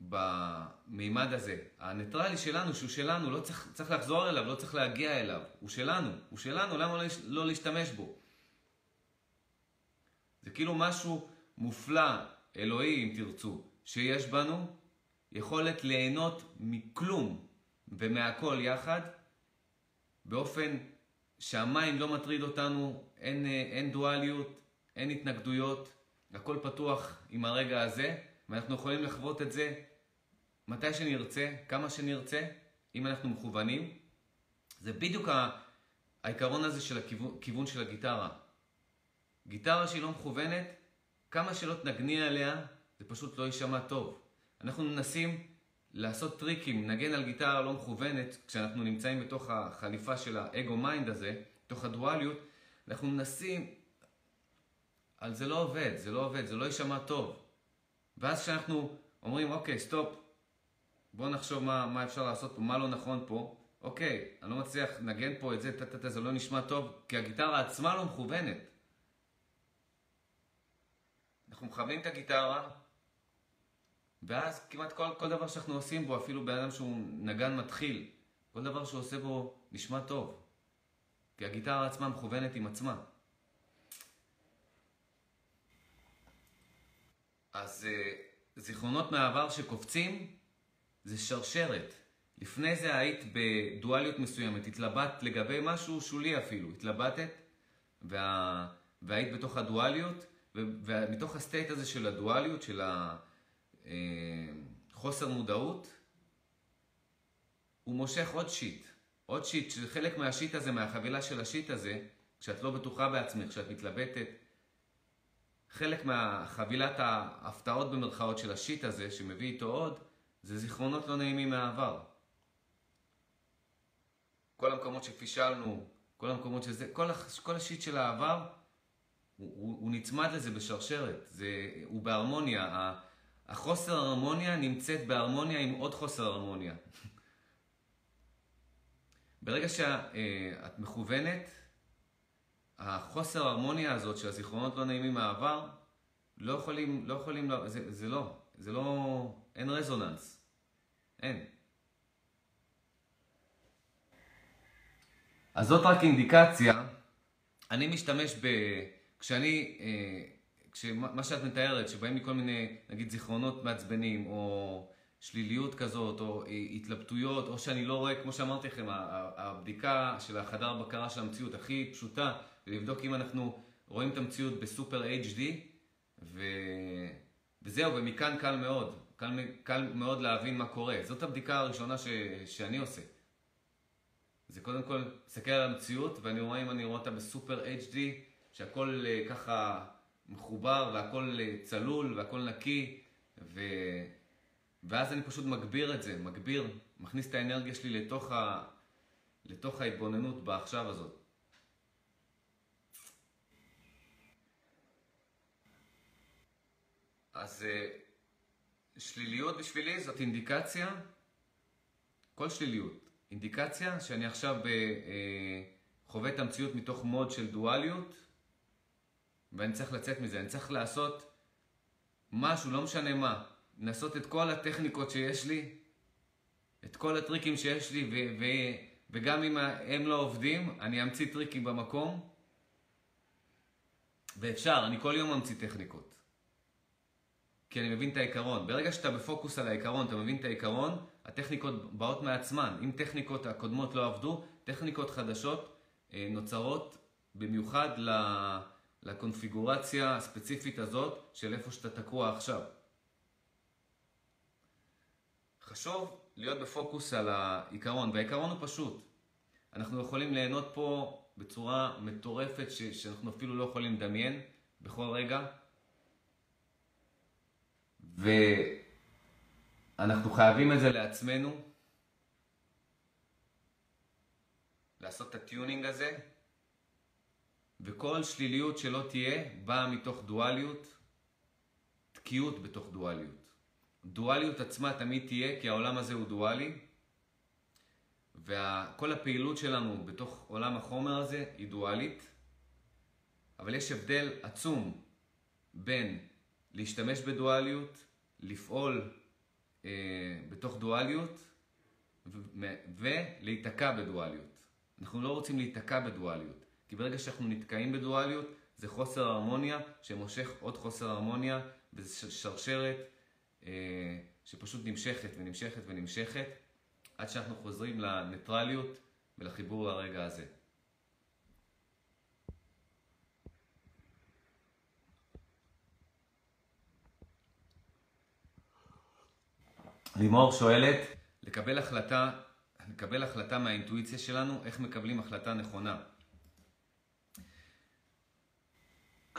במימד הזה, הניטרלי שלנו, שהוא שלנו, לא צריך, צריך לחזור אליו, לא צריך להגיע אליו. הוא שלנו, הוא שלנו, למה לא, להשתמש בו? זה כאילו משהו מופלא, אלוהי אם תרצו, שיש בנו, יכולת ליהנות מכלום ומהכל יחד, באופן שהמים לא מטריד אותנו, אין, אין דואליות, אין התנגדויות, הכל פתוח עם הרגע הזה, ואנחנו יכולים לחוות את זה מתי שנרצה, כמה שנרצה, אם אנחנו מכוונים. זה בדיוק העיקרון הזה של הכיוון של הגיטרה. גיטרה שהיא לא מכוונת, כמה שלא תנגני עליה, זה פשוט לא יישמע טוב. אנחנו מנסים לעשות טריקים, נגן על גיטרה לא מכוונת, כשאנחנו נמצאים בתוך החליפה של האגו mind הזה, בתוך הדואליות, אנחנו מנסים, אבל זה לא עובד, זה לא עובד, זה לא יישמע טוב. ואז כשאנחנו אומרים, אוקיי, stop, בואו נחשוב מה, מה אפשר לעשות פה, מה לא נכון פה, אוקיי, אני לא מצליח לנגן פה את זה, טה-טה-טה, זה לא נשמע טוב, כי הגיטרה עצמה לא מכוונת. אנחנו מכוונים את הגיטרה, ואז כמעט כל, כל דבר שאנחנו עושים בו, אפילו בן אדם שהוא נגן מתחיל, כל דבר שהוא עושה בו נשמע טוב. כי הגיטרה עצמה מכוונת עם עצמה. אז uh, זיכרונות מהעבר שקופצים זה שרשרת. לפני זה היית בדואליות מסוימת, התלבטת לגבי משהו שולי אפילו, התלבטת וה... והיית בתוך הדואליות, ומתוך הסטייט הזה של הדואליות, של ה... אה, מודעות, הוא מושך עוד שיט, עוד שיט, שזה חלק מהשיט הזה, מהחבילה של השיט הזה, כשאת לא בטוחה בעצמך, כשאת מתלבטת, חלק מהחבילת ההפתעות במרכאות של השיט הזה, שמביא איתו עוד, זה זיכרונות לא נעימים מהעבר. כל המקומות שפישלנו, כל המקומות שזה, כל, כל השיט של העבר, הוא, הוא, הוא נצמד לזה בשרשרת, זה, הוא בהרמוניה. החוסר הרמוניה נמצאת בהרמוניה עם עוד חוסר הרמוניה. ברגע שאת מכוונת, החוסר הרמוניה הזאת של הזיכרונות לא נעימים מהעבר, לא יכולים, לא יכולים, זה, זה לא, זה לא, אין רזוננס, אין. אז זאת רק אינדיקציה, אני משתמש ב... כשאני, אה, כשמה שאת מתארת, שבאים לי כל מיני, נגיד, זיכרונות מעצבנים, או שליליות כזאת, או התלבטויות, או שאני לא רואה, כמו שאמרתי לכם, הבדיקה של החדר בקרה של המציאות הכי פשוטה, ולבדוק אם אנחנו רואים את המציאות בסופר HD, ו... וזהו, ומכאן קל מאוד, קל, קל מאוד להבין מה קורה. זאת הבדיקה הראשונה ש... שאני עושה. זה קודם כל, להסתכל על המציאות, ואני רואה אם אני רואה אותה בסופר HD, שהכל אה, ככה מחובר, והכל אה, צלול, והכל נקי, ו... ואז אני פשוט מגביר את זה, מגביר, מכניס את האנרגיה שלי לתוך, ה... לתוך ההתבוננות בעכשיו הזאת. אז אה, שליליות בשבילי זאת אינדיקציה, כל שליליות, אינדיקציה שאני עכשיו חווה את המציאות מתוך מוד של דואליות ואני צריך לצאת מזה, אני צריך לעשות משהו, לא משנה מה, לנסות את כל הטכניקות שיש לי, את כל הטריקים שיש לי, ו- ו- וגם אם הם לא עובדים, אני אמציא טריקים במקום, ואפשר, אני כל יום ממציא טכניקות. כי אני מבין את העיקרון. ברגע שאתה בפוקוס על העיקרון, אתה מבין את העיקרון, הטכניקות באות מעצמן. אם טכניקות הקודמות לא עבדו, טכניקות חדשות אה, נוצרות במיוחד לקונפיגורציה הספציפית הזאת של איפה שאתה תקוע עכשיו. חשוב להיות בפוקוס על העיקרון, והעיקרון הוא פשוט. אנחנו יכולים ליהנות פה בצורה מטורפת ש- שאנחנו אפילו לא יכולים לדמיין בכל רגע. ואנחנו חייבים את זה לעצמנו, לעשות את הטיונינג הזה, וכל שליליות שלא תהיה באה מתוך דואליות, תקיעות בתוך דואליות. דואליות עצמה תמיד תהיה, כי העולם הזה הוא דואלי, וכל הפעילות שלנו בתוך עולם החומר הזה היא דואלית, אבל יש הבדל עצום בין להשתמש בדואליות, לפעול אה, בתוך דואליות ולהיתקע בדואליות. אנחנו לא רוצים להיתקע בדואליות, כי ברגע שאנחנו נתקעים בדואליות זה חוסר הרמוניה שמושך עוד חוסר הרמוניה וזה שרשרת אה, שפשוט נמשכת ונמשכת ונמשכת עד שאנחנו חוזרים לניטרליות ולחיבור לרגע הזה. לימור שואלת, לקבל החלטה, לקבל החלטה מהאינטואיציה שלנו, איך מקבלים החלטה נכונה.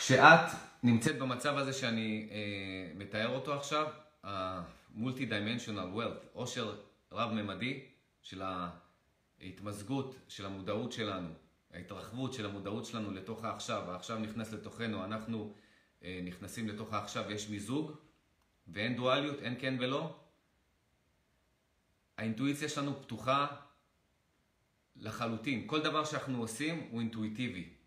כשאת נמצאת במצב הזה שאני אה, מתאר אותו עכשיו, ה-multi-dimensional wealth, עושר רב-ממדי של ההתמזגות של המודעות שלנו, ההתרחבות של המודעות שלנו לתוך העכשיו, העכשיו נכנס לתוכנו, אנחנו אה, נכנסים לתוך העכשיו, יש מיזוג ואין דואליות, אין כן ולא, האינטואיציה שלנו פתוחה לחלוטין. כל דבר שאנחנו עושים הוא אינטואיטיבי.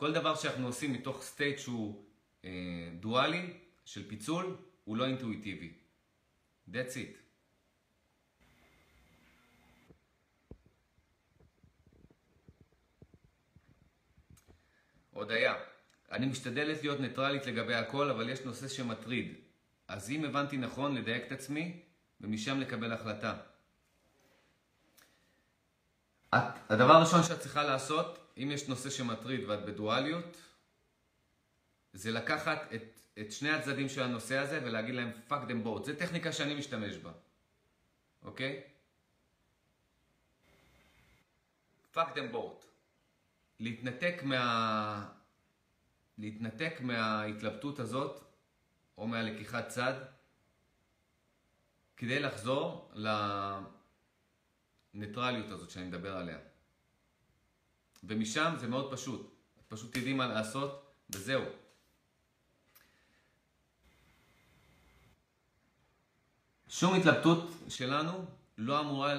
כל דבר שאנחנו עושים מתוך state שהוא אה, דואלי, של פיצול, הוא לא אינטואיטיבי. That's it. הודיה, אני משתדלת להיות ניטרלית לגבי הכל, אבל יש נושא שמטריד. אז אם הבנתי נכון, לדייק את עצמי, ומשם לקבל החלטה. את, הדבר הראשון שאת צריכה לעשות, אם יש נושא שמטריד ואת בדואליות, זה לקחת את, את שני הצדדים של הנושא הזה ולהגיד להם fuck them both. זו טכניקה שאני משתמש בה, אוקיי? fuck them both. להתנתק מה... להתנתק מההתלבטות הזאת, או מהלקיחת צד, כדי לחזור לניטרליות הזאת שאני מדבר עליה. ומשם זה מאוד פשוט. פשוט תדעי מה לעשות, וזהו. שום התלבטות שלנו לא אמורה,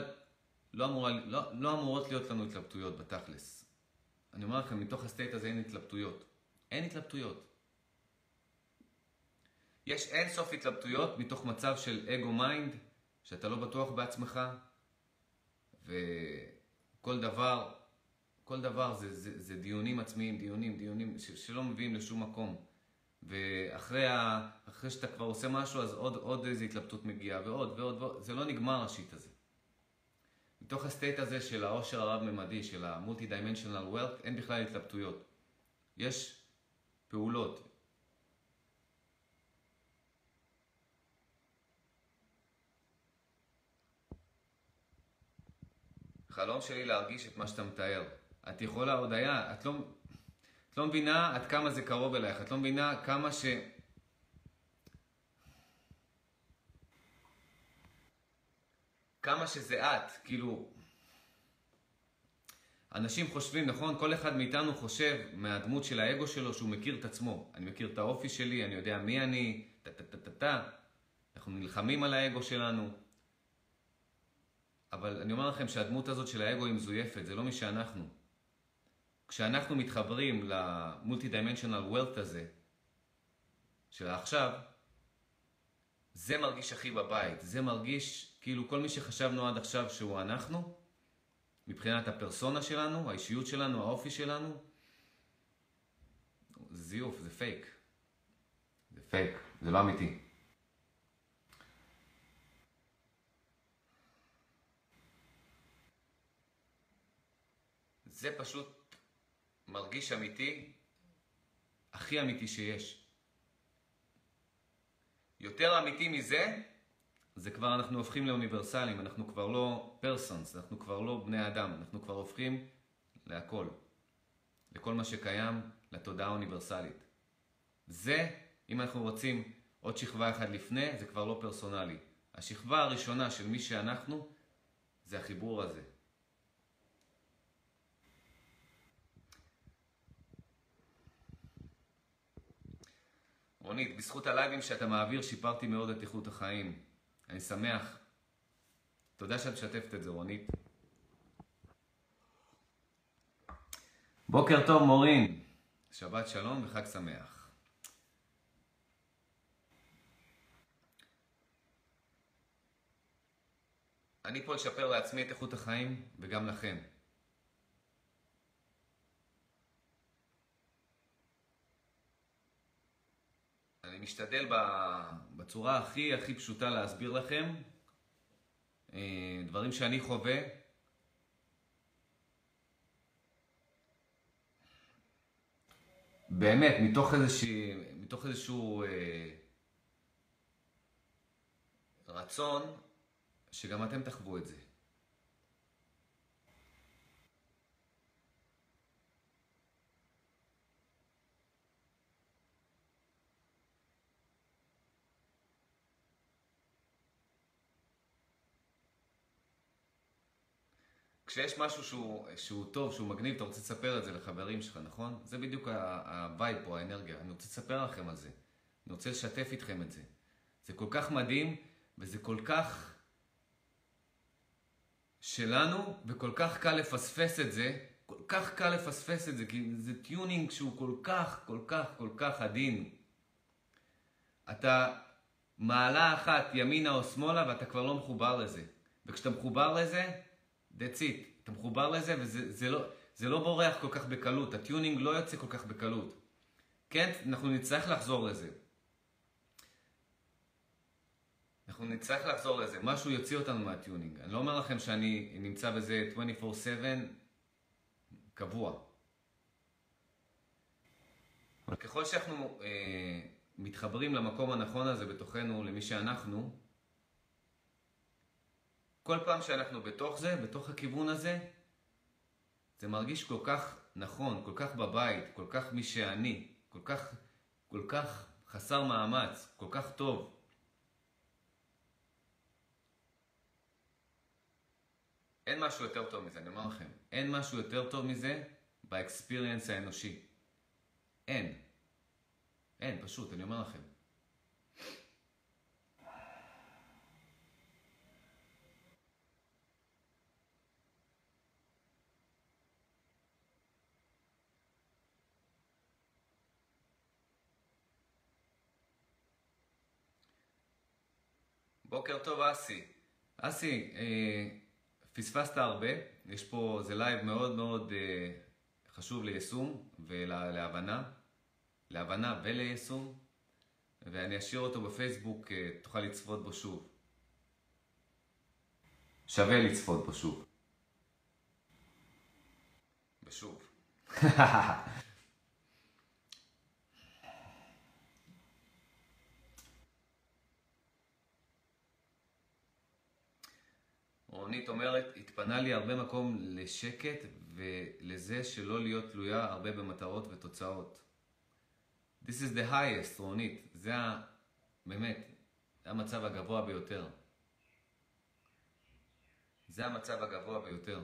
לא, אמורה, לא, לא אמורות להיות לנו התלבטויות בתכלס. אני אומר לכם, מתוך הסטייט הזה אין התלבטויות. אין התלבטויות. יש אין סוף התלבטויות מתוך מצב של אגו mind, שאתה לא בטוח בעצמך, וכל דבר, כל דבר זה, זה, זה דיונים עצמיים, דיונים, דיונים ש, שלא מביאים לשום מקום. ואחרי ה, שאתה כבר עושה משהו, אז עוד, עוד איזו התלבטות מגיעה, ועוד ועוד ועוד, זה לא נגמר ה shit הזה. מתוך הסטייט הזה של העושר הרב-ממדי, של ה-multi-dimensional wealth, אין בכלל התלבטויות. יש פעולות. חלום שלי להרגיש את מה שאתה מתאר. את יכולה, הודיה, את לא, את לא מבינה עד כמה זה קרוב אלייך, את לא מבינה כמה ש... כמה שזה את, כאילו... אנשים חושבים, נכון? כל אחד מאיתנו חושב מהדמות של האגו שלו שהוא מכיר את עצמו. אני מכיר את האופי שלי, אני יודע מי אני, טה-טה-טה-טה. אנחנו נלחמים על האגו שלנו. אבל אני אומר לכם שהדמות הזאת של האגו היא מזויפת, זה לא מי שאנחנו. כשאנחנו מתחברים למולטי דיימנשיונל וולט הזה, של העכשיו, זה מרגיש הכי בבית. זה מרגיש כאילו כל מי שחשבנו עד עכשיו שהוא אנחנו, מבחינת הפרסונה שלנו, האישיות שלנו, האופי שלנו, זה זיוף, זה פייק. זה פייק, זה לא אמיתי. זה פשוט מרגיש אמיתי, הכי אמיתי שיש. יותר אמיתי מזה, זה כבר אנחנו הופכים לאוניברסליים, אנחנו כבר לא פרסונס, אנחנו כבר לא בני אדם, אנחנו כבר הופכים להכל, לכל מה שקיים, לתודעה האוניברסלית. זה, אם אנחנו רוצים עוד שכבה אחת לפני, זה כבר לא פרסונלי. השכבה הראשונה של מי שאנחנו, זה החיבור הזה. רונית, בזכות הלייבים שאתה מעביר שיפרתי מאוד את איכות החיים. אני שמח. תודה שאת משתפת את זה, רונית. בוקר טוב, מורין. שבת שלום וחג שמח. אני פה לשפר לעצמי את איכות החיים וגם לכם. אני משתדל בצורה הכי הכי פשוטה להסביר לכם אה, דברים שאני חווה. באמת, מתוך, איזושהי, מתוך איזשהו אה, רצון שגם אתם תחוו את זה. כשיש משהו שהוא, שהוא טוב, שהוא מגניב, אתה רוצה לספר את זה לחברים שלך, נכון? זה בדיוק ה vibe פה, האנרגיה. אני רוצה לספר לכם על זה. אני רוצה לשתף איתכם את זה. זה כל כך מדהים, וזה כל כך שלנו, וכל כך קל לפספס את זה. כל כך קל לפספס את זה, כי זה tuning שהוא כל כך, כל כך, כל כך עדין. אתה מעלה אחת ימינה או שמאלה ואתה כבר לא מחובר לזה. וכשאתה מחובר לזה, That's it. אתה מחובר לזה וזה זה לא, זה לא בורח כל כך בקלות. ה tuning לא יוצא כל כך בקלות. כן, אנחנו נצטרך לחזור לזה. אנחנו נצטרך לחזור לזה. משהו יוציא אותנו מה tuning. אני לא אומר לכם שאני נמצא בזה 24/7 קבוע. ככל שאנחנו אה, מתחברים למקום הנכון הזה בתוכנו, למי שאנחנו, כל פעם שאנחנו בתוך זה, בתוך הכיוון הזה, זה מרגיש כל כך נכון, כל כך בבית, כל כך מי שאני, כל כך, כל כך חסר מאמץ, כל כך טוב. אין משהו יותר טוב מזה, אני אומר לכם. אין משהו יותר טוב מזה באקספיריאנס האנושי. אין. אין, פשוט, אני אומר לכם. בוקר טוב אסי. אסי, אה, פספסת הרבה, יש פה, זה לייב מאוד מאוד אה, חשוב ליישום ולהבנה, להבנה וליישום, ואני אשאיר אותו בפייסבוק, אה, תוכל לצפות בו שוב. שווה לצפות בו שוב. ושוב. רונית אומרת, התפנה לי הרבה מקום לשקט ולזה שלא להיות תלויה הרבה במטרות ותוצאות. This is the highest, רונית. זה ה... באמת, זה המצב הגבוה ביותר. זה המצב הגבוה ביותר.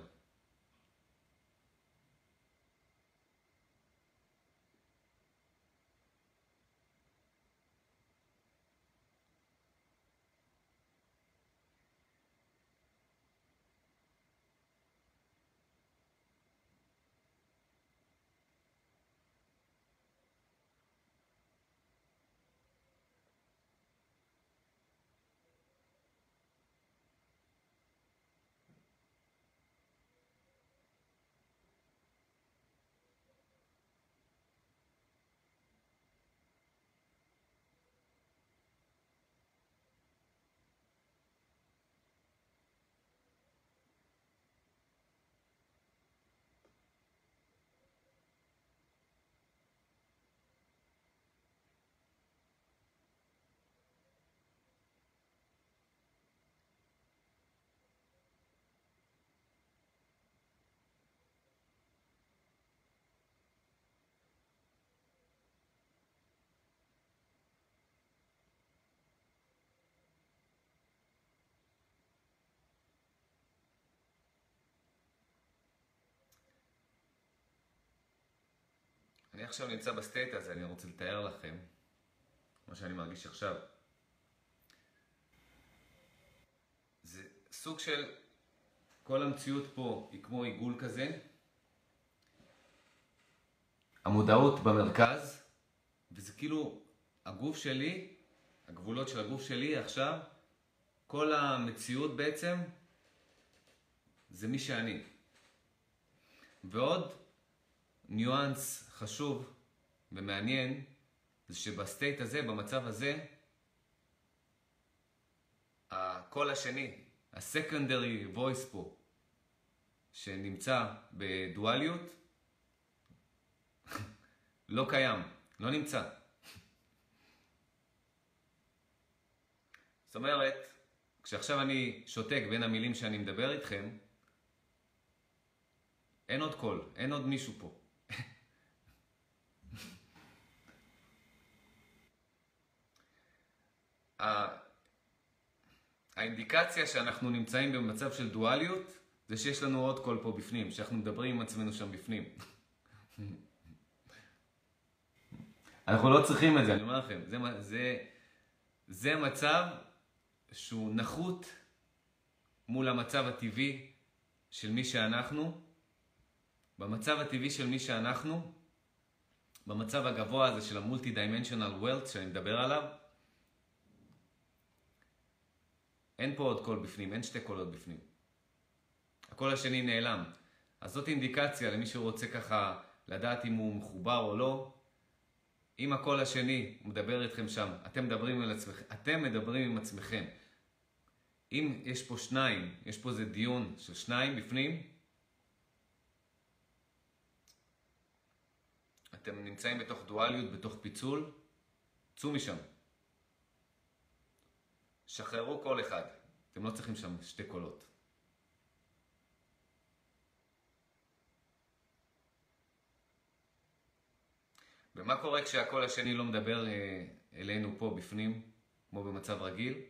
עכשיו נמצא ב state הזה, אני רוצה לתאר לכם מה שאני מרגיש עכשיו. זה סוג של, כל המציאות פה היא כמו עיגול כזה. המודעות במרכז, וזה כאילו הגוף שלי, הגבולות של הגוף שלי עכשיו, כל המציאות בעצם זה מי שאני. ועוד ניואנס חשוב ומעניין זה שבסטייט הזה, במצב הזה, הקול השני, ה-secondary voice פה, שנמצא בדואליות, לא קיים, לא נמצא. זאת אומרת, כשעכשיו אני שותק בין המילים שאני מדבר איתכם, אין עוד קול, אין עוד מישהו פה. האינדיקציה שאנחנו נמצאים במצב של דואליות זה שיש לנו עוד קול פה בפנים, שאנחנו מדברים עם עצמנו שם בפנים. אנחנו לא צריכים את זה, אני אומר לכם, זה, זה, זה מצב שהוא נחות מול המצב הטבעי של מי שאנחנו. במצב הטבעי של מי שאנחנו, במצב הגבוה הזה של ה multi-dimensional wealth שאני מדבר עליו, אין פה עוד קול בפנים, אין שתי קולות בפנים. הקול השני נעלם. אז זאת אינדיקציה למי שרוצה ככה לדעת אם הוא מחובר או לא. אם הקול השני מדבר איתכם שם, אתם מדברים על עצמכם, אתם מדברים עם עצמכם. אם יש פה שניים, יש פה איזה דיון של שניים בפנים, אתם נמצאים בתוך דואליות, בתוך פיצול, צאו משם. שחררו קול אחד. אתם לא צריכים שם שתי קולות. ומה קורה כשהקול השני לא מדבר אה, אלינו פה בפנים, כמו במצב רגיל?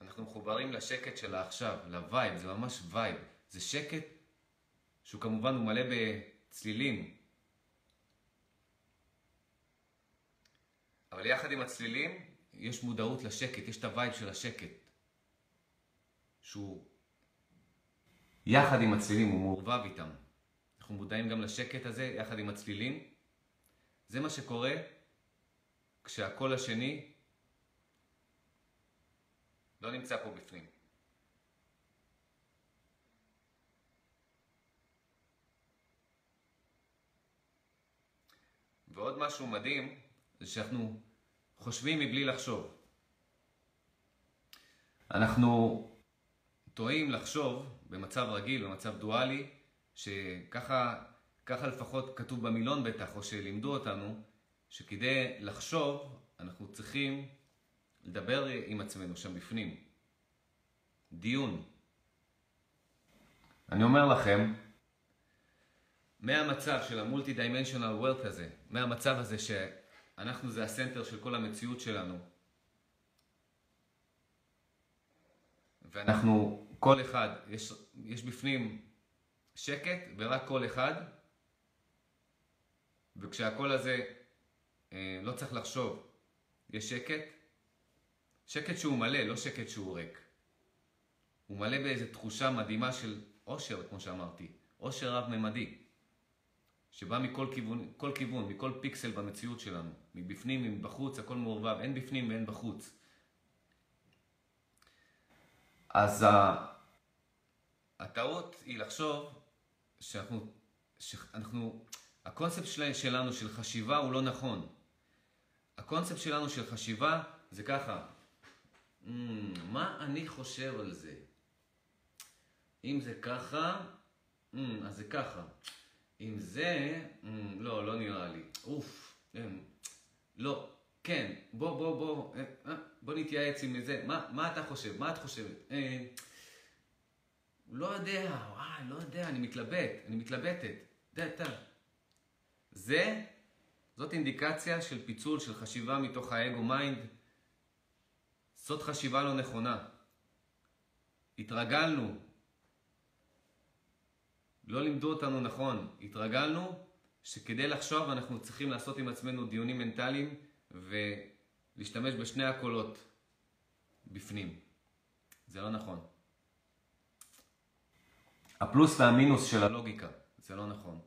אנחנו מחוברים לשקט של העכשיו, ל vibe, זה ממש vibe. זה שקט שהוא כמובן הוא מלא בצלילים, אבל יחד עם הצלילים יש מודעות לשקט, יש את ה vibe של השקט. שהוא יחד עם הצלילים, הוא מעורבב איתם. אנחנו מודעים גם לשקט הזה יחד עם הצלילים. זה מה שקורה כשהקול השני לא נמצא פה בפנים. ועוד משהו מדהים, זה שאנחנו חושבים מבלי לחשוב. אנחנו טועים לחשוב במצב רגיל, במצב דואלי, שככה ככה לפחות כתוב במילון בטח, או שלימדו אותנו, שכדי לחשוב אנחנו צריכים לדבר עם עצמנו שם בפנים. דיון. אני אומר לכם, מהמצב של המולטי דיימנשיונל וולט הזה, מהמצב הזה שאנחנו זה הסנטר של כל המציאות שלנו, ואנחנו, כל אחד, יש, יש בפנים שקט ורק כל אחד, וכשהקול הזה אה, לא צריך לחשוב, יש שקט, שקט שהוא מלא, לא שקט שהוא ריק. הוא מלא באיזו תחושה מדהימה של עושר, כמו שאמרתי, עושר רב-ממדי, שבא מכל כיוון, כל כיוון, מכל פיקסל במציאות שלנו, מבפנים, מבחוץ, הכל מעורבב, אין בפנים ואין בחוץ. אז הטעות היא לחשוב שאנחנו, שאנחנו, הקונספט שלנו של חשיבה הוא לא נכון. הקונספט שלנו של חשיבה זה ככה, mm, מה אני חושב על זה? אם זה ככה, mm, אז זה ככה. אם זה, mm, לא, לא נראה לי. אוף, mm, לא, כן, בוא, בוא, בוא, אה, אה, בוא נתייעץ עם זה. מה, מה אתה חושב? מה את חושבת? אה, לא יודע, וואי, לא יודע, אני מתלבט, אני מתלבטת. דה, דה. זה, זאת אינדיקציה של פיצול, של חשיבה מתוך ה ego mind. זאת חשיבה לא נכונה. התרגלנו. לא לימדו אותנו נכון. התרגלנו שכדי לחשוב אנחנו צריכים לעשות עם עצמנו דיונים מנטליים ולהשתמש בשני הקולות בפנים. זה לא נכון. הפלוס והמינוס של הלוגיקה, זה לא נכון.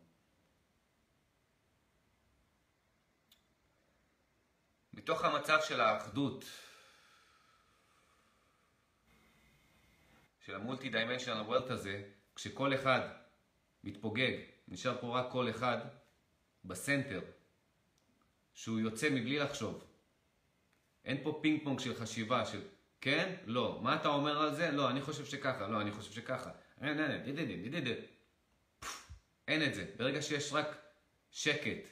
מתוך המצב של האחדות, של ה multi-dimensional wealth הזה, כשקול אחד מתפוגג, נשאר פה רק קול אחד ב center, שהוא יוצא מבלי לחשוב. אין פה פינג פונג של חשיבה, של כן, לא, מה אתה אומר על זה? לא, אני חושב שככה, לא, אני חושב שככה. אין, אין, אין, אין, אין, אין, אין את זה. ברגע שיש רק שקט,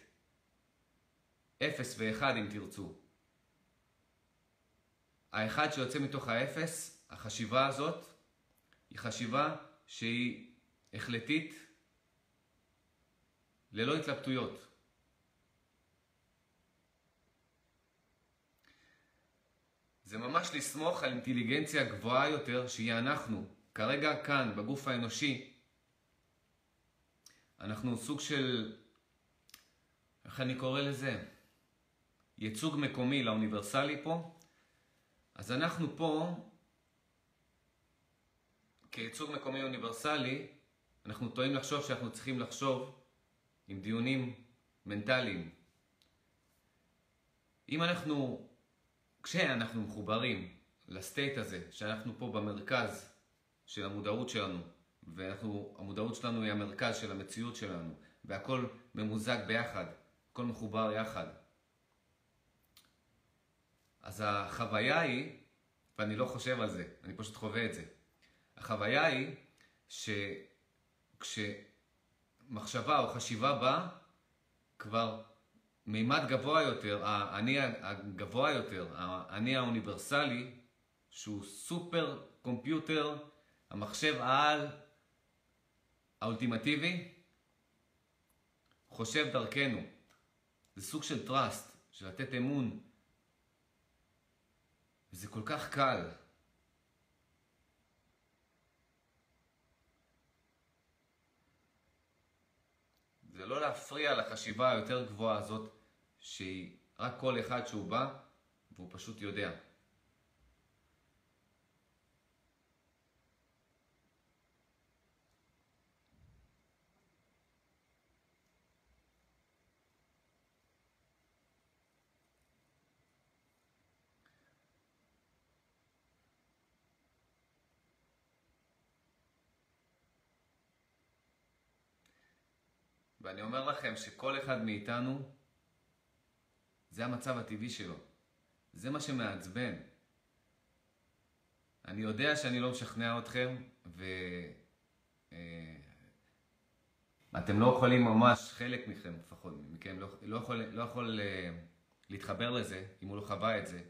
אפס ואחד אם תרצו. האחד שיוצא מתוך האפס, החשיבה הזאת, היא חשיבה שהיא החלטית, ללא התלבטויות. זה ממש לסמוך על אינטליגנציה גבוהה יותר, שהיא אנחנו, כרגע כאן, בגוף האנושי, אנחנו סוג של, איך אני קורא לזה? ייצוג מקומי לאוניברסלי פה. אז אנחנו פה, כייצוג מקומי אוניברסלי, אנחנו טועים לחשוב שאנחנו צריכים לחשוב עם דיונים מנטליים. אם אנחנו, כשאנחנו מחוברים לסטייט הזה, שאנחנו פה במרכז, של המודעות שלנו, והמודעות שלנו היא המרכז של המציאות שלנו, והכל ממוזג ביחד, הכל מחובר יחד. אז החוויה היא, ואני לא חושב על זה, אני פשוט חווה את זה. החוויה היא שכשמחשבה או חשיבה באה, כבר מימד גבוה יותר, האני הגבוה יותר, האני האוניברסלי, שהוא סופר קומפיוטר המחשב העל האולטימטיבי חושב דרכנו. זה סוג של trust, של לתת אמון. וזה כל כך קל. זה לא להפריע לחשיבה היותר גבוהה הזאת, שהיא רק כל אחד שהוא בא, והוא פשוט יודע. ואני אומר לכם שכל אחד מאיתנו, זה המצב הטבעי שלו. זה מה שמעצבן. אני יודע שאני לא משכנע אתכם, ואתם אה, לא יכולים ממש, חלק מכם לפחות, מכם, לא, לא יכול, לא יכול אה, להתחבר לזה, אם הוא לא חווה את זה.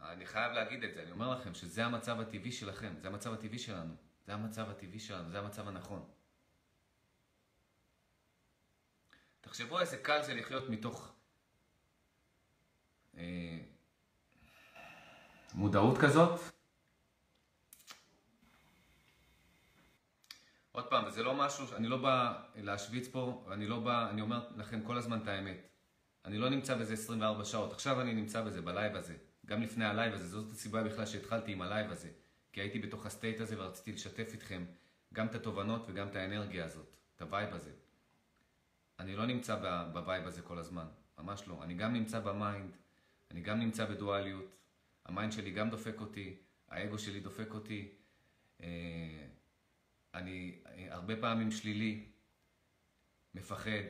אני חייב להגיד את זה, אני אומר לכם שזה המצב הטבעי שלכם, זה המצב הטבעי שלנו, זה המצב הטבעי שלנו, זה המצב הנכון. תחשבו איזה קל זה לחיות מתוך אה, מודעות כזאת. עוד פעם, זה לא משהו, אני לא בא להשוויץ פה, אני לא בא, אני אומר לכם כל הזמן את האמת. אני לא נמצא בזה 24 שעות, עכשיו אני נמצא בזה, בלייב הזה. גם לפני הלייב הזה, זאת הסיבה בכלל שהתחלתי עם הלייב הזה. כי הייתי בתוך ה state הזה ורציתי לשתף איתכם גם את התובנות וגם את האנרגיה הזאת, את ה vibe הזה. אני לא נמצא ב vibe הזה כל הזמן, ממש לא. אני גם נמצא ב mind, אני גם נמצא בדואליות, ה mind שלי גם דופק אותי, האגו שלי דופק אותי. אה, אני הרבה פעמים שלילי, מפחד,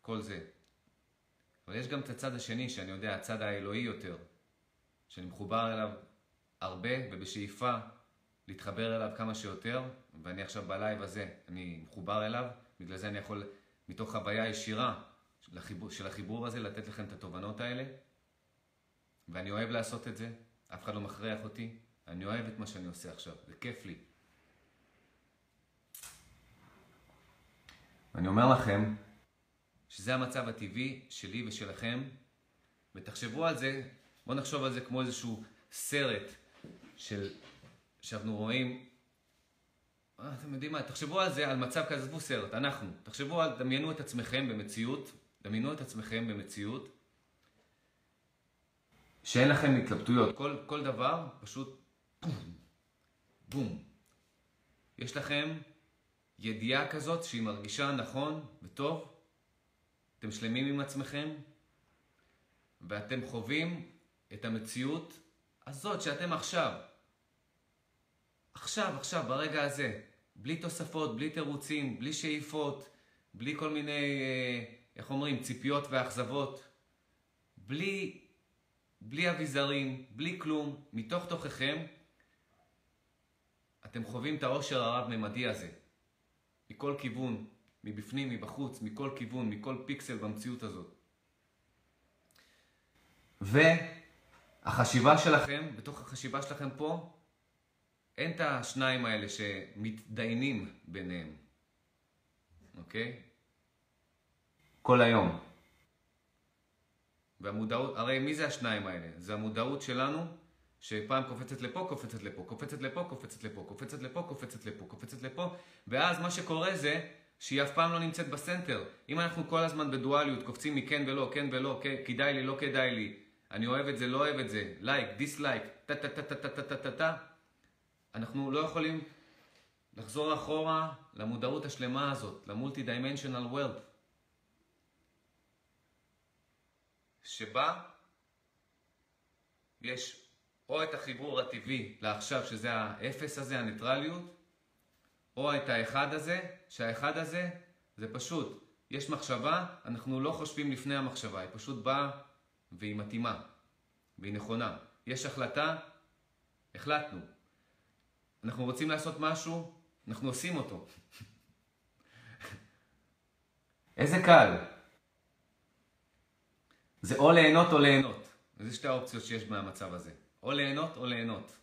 כל זה. אבל יש גם את הצד השני, שאני יודע, הצד האלוהי יותר, שאני מחובר אליו הרבה ובשאיפה להתחבר אליו כמה שיותר, ואני עכשיו בלייב הזה, אני מחובר אליו, בגלל זה אני יכול, מתוך חוויה ישירה של החיבור, של החיבור הזה, לתת לכם את התובנות האלה. ואני אוהב לעשות את זה, אף אחד לא מכריח אותי, אני אוהב את מה שאני עושה עכשיו, זה כיף לי. ואני אומר לכם שזה המצב הטבעי שלי ושלכם, ותחשבו על זה, בואו נחשוב על זה כמו איזשהו סרט של, שאנחנו רואים אתם יודעים מה, תחשבו על זה, על מצב כזה, עזבו סרט, אנחנו. תחשבו על, דמיינו את עצמכם במציאות, דמיינו את עצמכם במציאות, שאין לכם התלבטויות. כל, כל דבר, פשוט בום, בום. יש לכם ידיעה כזאת שהיא מרגישה נכון וטוב, אתם שלמים עם עצמכם, ואתם חווים את המציאות הזאת שאתם עכשיו. עכשיו, עכשיו, ברגע הזה. בלי תוספות, בלי תירוצים, בלי שאיפות, בלי כל מיני, אה, איך אומרים, ציפיות ואכזבות. בלי, בלי אביזרים, בלי כלום, מתוך תוככם, אתם חווים את העושר הרב-ממדי הזה. מכל כיוון, מבפנים, מבחוץ, מכל כיוון, מכל פיקסל במציאות הזאת. והחשיבה שלכם, בתוך החשיבה שלכם פה, אין את השניים האלה שמתדיינים ביניהם, אוקיי? כל היום. והמודעות, הרי מי זה השניים האלה? זה המודעות שלנו, שפעם קופצת לפה, קופצת לפה, קופצת לפה, קופצת לפה, קופצת לפה, קופצת לפה, קופצת לפה, ואז מה שקורה זה שהיא אף פעם לא נמצאת ב center. אם אנחנו כל הזמן בדואליות, קופצים מכן ולא, כן ולא, כדאי לי, לא כדאי לי, אני אוהב את זה, לא אוהב את זה, like, dislike, טה טה טה טה טה טה טה טה אנחנו לא יכולים לחזור אחורה למודעות השלמה הזאת, למולטי דיימנשיונל וורלד, שבה יש או את החיבור הטבעי לעכשיו, שזה האפס הזה, הניטרליות, או את האחד הזה, שהאחד הזה זה פשוט, יש מחשבה, אנחנו לא חושבים לפני המחשבה, היא פשוט באה והיא מתאימה, והיא נכונה. יש החלטה, החלטנו. אנחנו רוצים לעשות משהו, אנחנו עושים אותו. איזה קל. זה או ליהנות או ליהנות. זה שתי האופציות שיש מהמצב הזה. או ליהנות או ליהנות.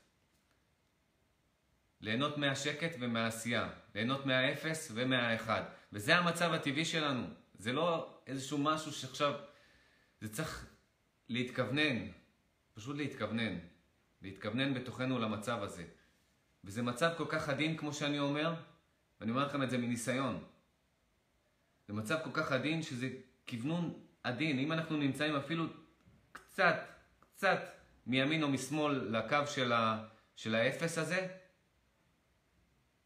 ליהנות מהשקט ומהעשייה, ליהנות מהאפס ומהאחד. וזה המצב הטבעי שלנו. זה לא איזשהו משהו שעכשיו... זה צריך להתכוונן, פשוט להתכוונן. להתכוונן בתוכנו למצב הזה. וזה מצב כל כך עדין, כמו שאני אומר, ואני אומר לכם את זה מניסיון. זה מצב כל כך עדין שזה כוונון עדין. אם אנחנו נמצאים אפילו קצת, קצת מימין או משמאל לקו של, ה, של האפס הזה,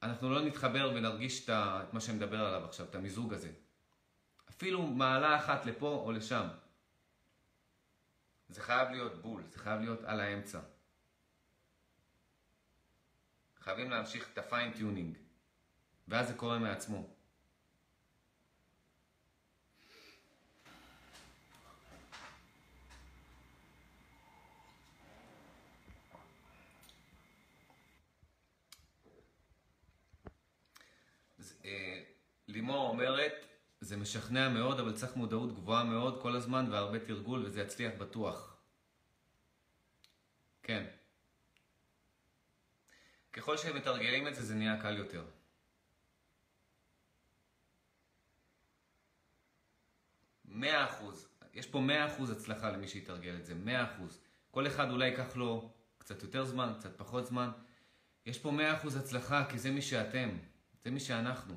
אנחנו לא נתחבר ונרגיש את מה שאני מדבר עליו עכשיו, את המיזוג הזה. אפילו מעלה אחת לפה או לשם. זה חייב להיות בול, זה חייב להיות על האמצע. חייבים להמשיך את ה fine tuning, ואז זה קורה מעצמו. אה, לימור אומרת, זה משכנע מאוד, אבל צריך מודעות גבוהה מאוד כל הזמן והרבה תרגול, וזה יצליח בטוח. כן. ככל שהם מתרגלים את זה, זה נהיה קל יותר. מאה אחוז. יש פה מאה אחוז הצלחה למי שיתרגל את זה, מאה אחוז. כל אחד אולי ייקח לו קצת יותר זמן, קצת פחות זמן. יש פה מאה אחוז הצלחה, כי זה מי שאתם, זה מי שאנחנו.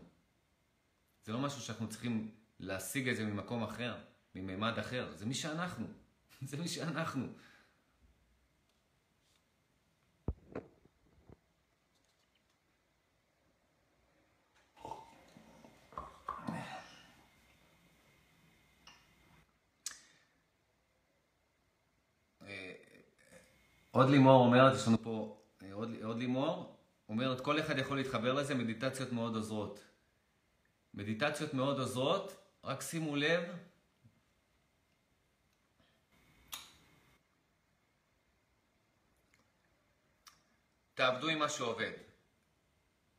זה לא משהו שאנחנו צריכים להשיג את זה ממקום אחר, מממד אחר. זה מי שאנחנו. זה מי שאנחנו. עוד לימור אומרת, יש לנו פה אה, עוד, עוד לימור, אומרת, כל אחד יכול להתחבר לזה, מדיטציות מאוד עוזרות. מדיטציות מאוד עוזרות, רק שימו לב, תעבדו עם מה שעובד.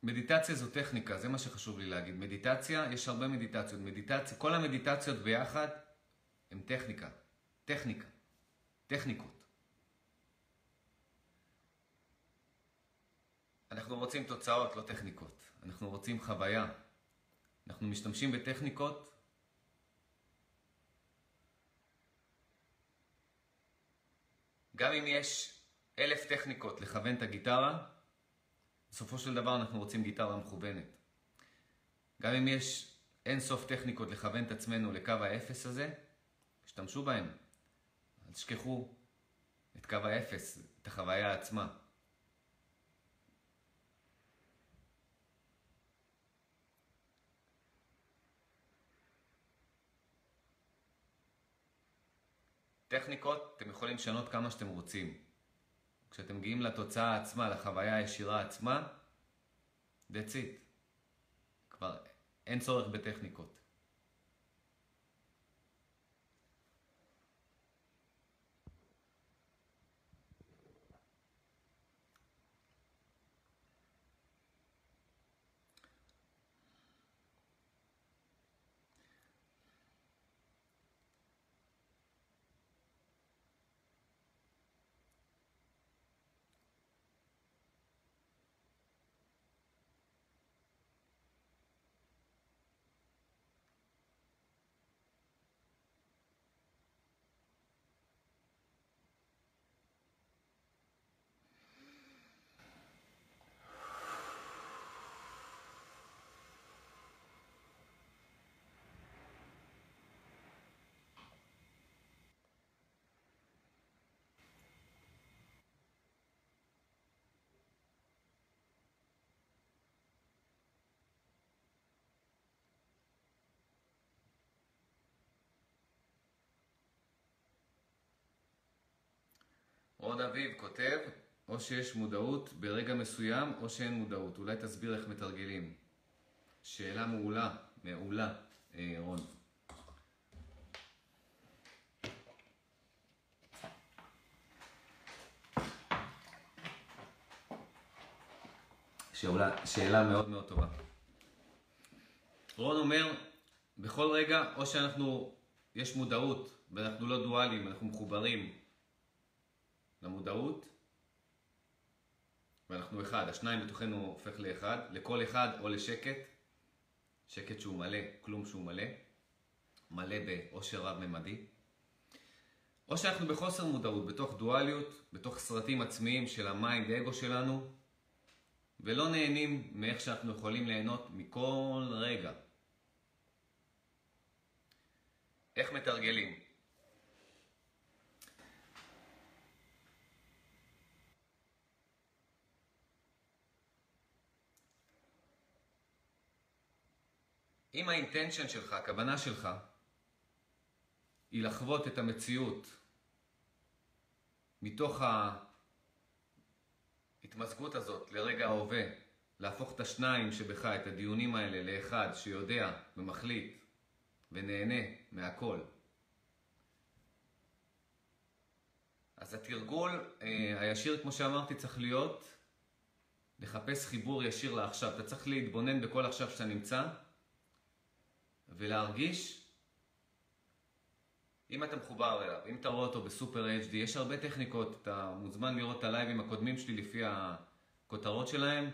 מדיטציה זו טכניקה, זה מה שחשוב לי להגיד. מדיטציה, יש הרבה מדיטציות. מדיטציה, כל המדיטציות ביחד הן טכניקה. טכניקה. טכניקות. אנחנו רוצים תוצאות, לא טכניקות. אנחנו רוצים חוויה. אנחנו משתמשים בטכניקות גם אם יש אלף טכניקות לכוון את הגיטרה, בסופו של דבר אנחנו רוצים גיטרה מכוונת. גם אם יש אין סוף טכניקות לכוון את עצמנו לקו האפס הזה, תשתמשו בהם. אל תשכחו את קו האפס, את החוויה עצמה. טכניקות אתם יכולים לשנות כמה שאתם רוצים. כשאתם מגיעים לתוצאה עצמה, לחוויה הישירה עצמה, that's it. כבר אין צורך בטכניקות. רון אביב כותב, או שיש מודעות ברגע מסוים, או שאין מודעות. אולי תסביר איך מתרגלים. שאלה מעולה, מעולה, אה, רון. שאלה, שאלה מאוד מאוד טובה. רון אומר, בכל רגע, או שאנחנו, יש מודעות, ואנחנו לא דואליים, אנחנו מחוברים, למודעות, ואנחנו אחד, השניים בתוכנו הופך לאחד, לקול אחד או לשקט, שקט שהוא מלא, כלום שהוא מלא, מלא בעושר רב-ממדי, או שאנחנו בחוסר מודעות, בתוך דואליות, בתוך סרטים עצמיים של ה mind ego שלנו, ולא נהנים מאיך שאנחנו יכולים ליהנות מכל רגע. איך מתרגלים? אם האינטנשן שלך, הכוונה שלך, היא לחוות את המציאות מתוך ההתמזגות הזאת לרגע ההווה, להפוך את השניים שבך, את הדיונים האלה, לאחד שיודע ומחליט ונהנה מהכל. אז התרגול אה, הישיר, כמו שאמרתי, צריך להיות לחפש חיבור ישיר לעכשיו. אתה צריך להתבונן בכל עכשיו שאתה נמצא ולהרגיש אם אתה מחובר אליו, אם אתה רואה אותו בסופר HD, יש הרבה טכניקות, אתה מוזמן לראות את הלייבים הקודמים שלי לפי הכותרות שלהם.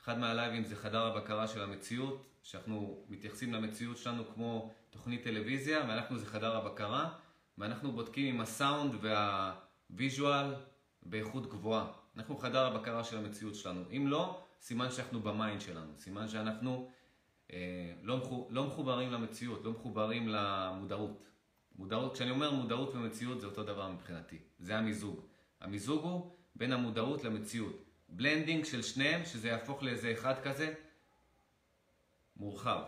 אחד מהלייבים זה חדר הבקרה של המציאות, שאנחנו מתייחסים למציאות שלנו כמו תוכנית טלוויזיה, ואנחנו זה חדר הבקרה, ואנחנו בודקים עם הסאונד וה visual באיכות גבוהה. אנחנו חדר הבקרה של המציאות שלנו. אם לא, סימן שאנחנו ב mind שלנו, סימן שאנחנו לא, לא מחוברים למציאות, לא מחוברים למודעות. מודעות, כשאני אומר מודעות ומציאות זה אותו דבר מבחינתי, זה המיזוג. המיזוג הוא בין המודעות למציאות. blending של שניהם, שזה יהפוך לאיזה אחד כזה, מורחב.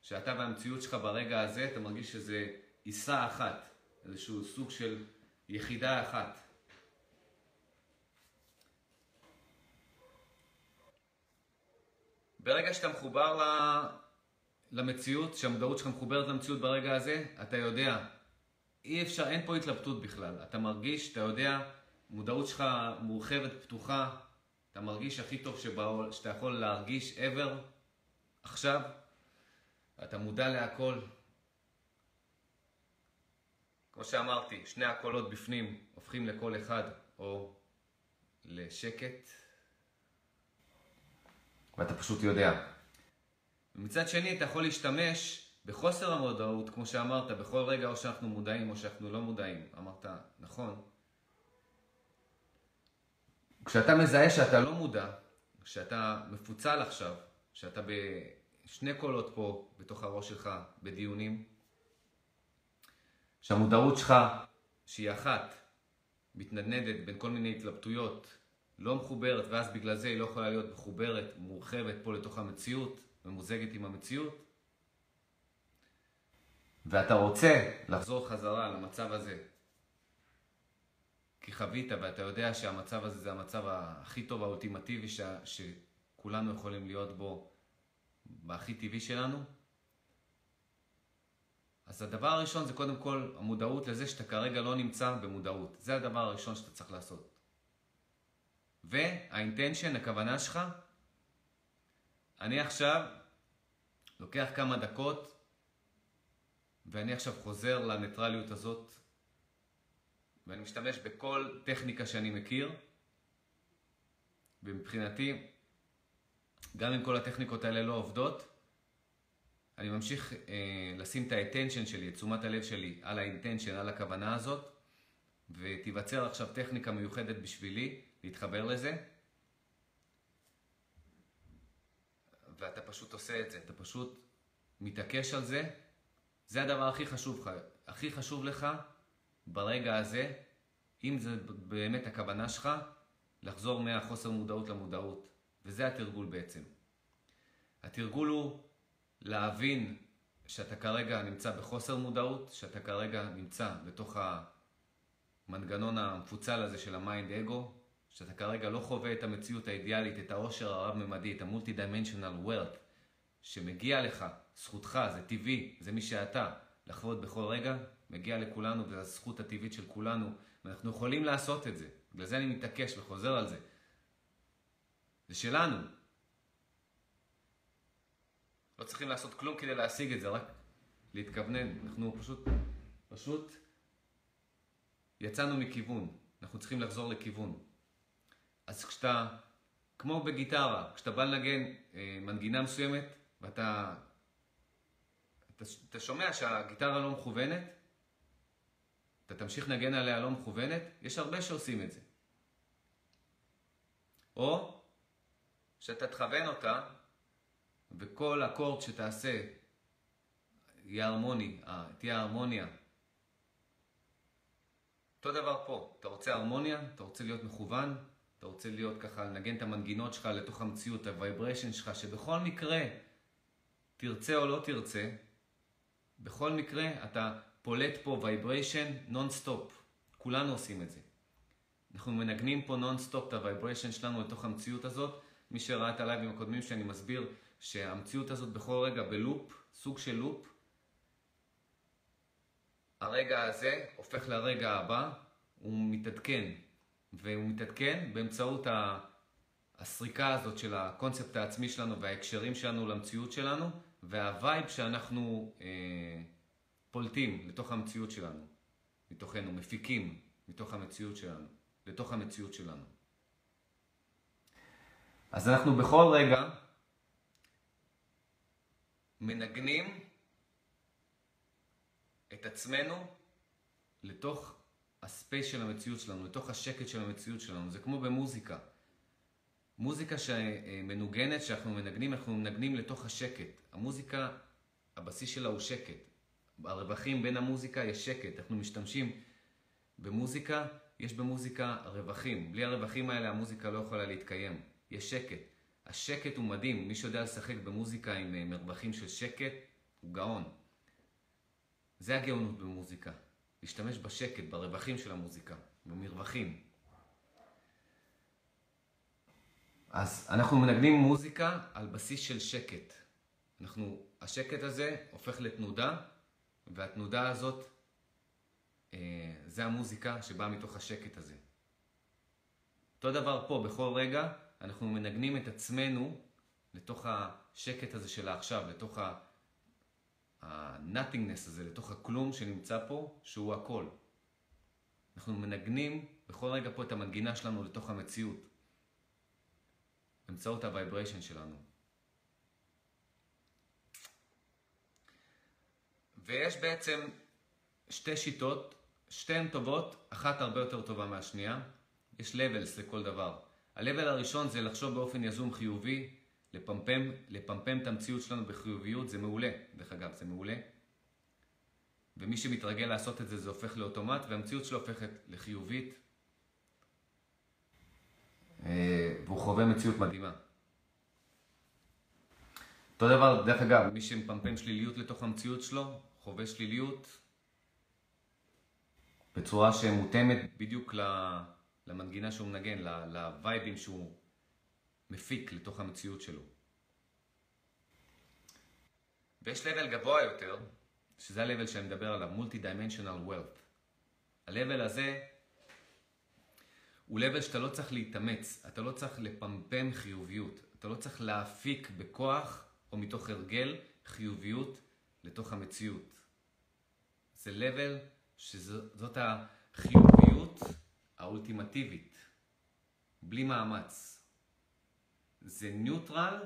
שאתה והמציאות שלך ברגע הזה, אתה מרגיש שזה עיסה אחת, איזשהו סוג של יחידה אחת. ברגע שאתה מחובר למציאות, שהמודעות שלך מחוברת למציאות ברגע הזה, אתה יודע, אי אפשר, אין פה התלבטות בכלל. אתה מרגיש, אתה יודע, מודעות שלך מורחבת, פתוחה, אתה מרגיש הכי טוב שבעול, שאתה יכול להרגיש ever, עכשיו, אתה מודע להכל. כמו שאמרתי, שני הקולות בפנים הופכים לקול אחד או לשקט, ואתה פשוט יודע. ומצד שני אתה יכול להשתמש בחוסר המודעות, כמו שאמרת, בכל רגע או שאנחנו מודעים או שאנחנו לא מודעים. אמרת, נכון. כשאתה מזהה שאתה לא מודע, שאתה מפוצל עכשיו, שאתה בשני קולות פה בתוך הראש שלך בדיונים, שהמודעות שלך, שהיא אחת, מתנדנדת בין כל מיני התלבטויות, לא מחוברת, ואז בגלל זה היא לא יכולה להיות מחוברת, מורחבת פה לתוך המציאות, ממוזגת עם המציאות, ואתה רוצה לחזור חזרה למצב הזה, כי חווית ואתה יודע שהמצב הזה זה המצב הכי טוב, האולטימטיבי ש... שכולנו יכולים להיות בו, בהכי טבעי שלנו, אז הדבר הראשון זה קודם כל המודעות לזה שאתה כרגע לא נמצא במודעות. זה הדבר הראשון שאתה צריך לעשות. והאינטנשן, הכוונה שלך, אני עכשיו לוקח כמה דקות ואני עכשיו חוזר לניטרליות הזאת ואני משתמש בכל טכניקה שאני מכיר ומבחינתי גם אם כל הטכניקות האלה לא עובדות אני ממשיך אה, לשים את האטנשן שלי, את תשומת הלב שלי על האינטנשן, על הכוונה הזאת ותיווצר עכשיו טכניקה מיוחדת בשבילי להתחבר לזה. ואתה פשוט עושה את זה, אתה פשוט מתעקש על זה, זה הדבר הכי חשוב לך, הכי חשוב לך ברגע הזה, אם זה באמת הכוונה שלך, לחזור מהחוסר מודעות למודעות, וזה התרגול בעצם. התרגול הוא להבין שאתה כרגע נמצא בחוסר מודעות, שאתה כרגע נמצא בתוך המנגנון המפוצל הזה של ה mind אגו, שאתה כרגע לא חווה את המציאות האידיאלית, את העושר הרב-ממדי, את המולטי-דיימנשיונל וורד, שמגיע לך, זכותך, זה טבעי, זה מי שאתה, לחוות בכל רגע, מגיע לכולנו, וזו הזכות הטבעית של כולנו, ואנחנו יכולים לעשות את זה. בגלל זה אני מתעקש וחוזר על זה. זה שלנו. לא צריכים לעשות כלום כדי להשיג את זה, רק להתכוונן. אנחנו פשוט, פשוט יצאנו מכיוון. אנחנו צריכים לחזור לכיוון. אז כשאתה כמו בגיטרה, כשאתה בא לנגן אה, מנגינה מסוימת, ואתה אתה, אתה שומע שהגיטרה לא מכוונת, אתה תמשיך לנגן עליה לא מכוונת, יש הרבה שעושים את זה. או שאתה תכוון אותה, וכל אקורד שתעשה יהיה הרמוני, אה, תהיה הרמוניה. אותו דבר פה, אתה רוצה הרמוניה, אתה רוצה להיות מכוון, אתה רוצה להיות ככה, לנגן את המנגינות שלך לתוך המציאות, ה vibration שלך, שבכל מקרה, תרצה או לא תרצה, בכל מקרה אתה פולט פה vibration nonstop. כולנו עושים את זה. אנחנו מנגנים פה נונסטופ את ה vibration שלנו לתוך המציאות הזאת. מי שראה את הלייבים הקודמים שאני מסביר שהמציאות הזאת בכל רגע בלופ, סוג של לופ. הרגע הזה הופך לרגע הבא, הוא מתעדכן. והוא מתעדכן באמצעות הסריקה הזאת של הקונספט העצמי שלנו וההקשרים שלנו למציאות שלנו, והווייב שאנחנו אה, פולטים לתוך המציאות שלנו, מתוכנו, מפיקים מתוך המציאות שלנו, לתוך המציאות שלנו. אז אנחנו בכל רגע מנגנים את עצמנו לתוך הספייס של המציאות שלנו, לתוך השקט של המציאות שלנו. זה כמו במוזיקה. מוזיקה שמנוגנת, שאנחנו מנגנים, אנחנו מנגנים לתוך השקט. המוזיקה, הבסיס שלה הוא שקט. הרווחים בין המוזיקה יש שקט. אנחנו משתמשים במוזיקה, יש במוזיקה רווחים. בלי הרווחים האלה המוזיקה לא יכולה להתקיים. יש שקט. השקט הוא מדהים. מי שיודע לשחק במוזיקה עם אה, מרווחים של שקט, הוא גאון. זה הגאונות במוזיקה. להשתמש בשקט, ברווחים של המוזיקה, במרווחים. אז אנחנו מנגנים מוזיקה על בסיס של שקט. אנחנו, השקט הזה הופך לתנודה, והתנודה הזאת אה, זה המוזיקה שבאה מתוך השקט הזה. אותו דבר פה, בכל רגע אנחנו מנגנים את עצמנו לתוך השקט הזה של העכשיו, לתוך ה-nothingness הזה, לתוך הכלום שנמצא פה, שהוא הכל. אנחנו מנגנים בכל רגע פה את המנגינה שלנו לתוך המציאות. באמצעות הוויבריישן שלנו. ויש בעצם שתי שיטות, שתיהן טובות, אחת הרבה יותר טובה מהשנייה. יש levels לכל דבר. ה-level הראשון זה לחשוב באופן יזום חיובי, לפמפם, לפמפם את המציאות שלנו בחיוביות, זה מעולה, דרך אגב, זה מעולה. ומי שמתרגל לעשות את זה, זה הופך לאוטומט, והמציאות שלו הופכת לחיובית, אה, והוא חווה מציאות מדהימה. אותו דבר, דרך אגב, מי שמפמפם שליליות לתוך המציאות שלו, חווה שליליות בצורה שמותאמת בדיוק למנגינה שהוא מנגן, לווייבים שהוא מפיק לתוך המציאות שלו. ויש לבל גבוה יותר, שזה הלבל שאני מדבר עליו, multi-dimensional wealth. הלבל הזה הוא לבל שאתה לא צריך להתאמץ, אתה לא צריך לפמפם חיוביות, אתה לא צריך להפיק בכוח או מתוך הרגל חיוביות לתוך המציאות. זה level שזאת החיוביות האולטימטיבית, בלי מאמץ. זה neutral,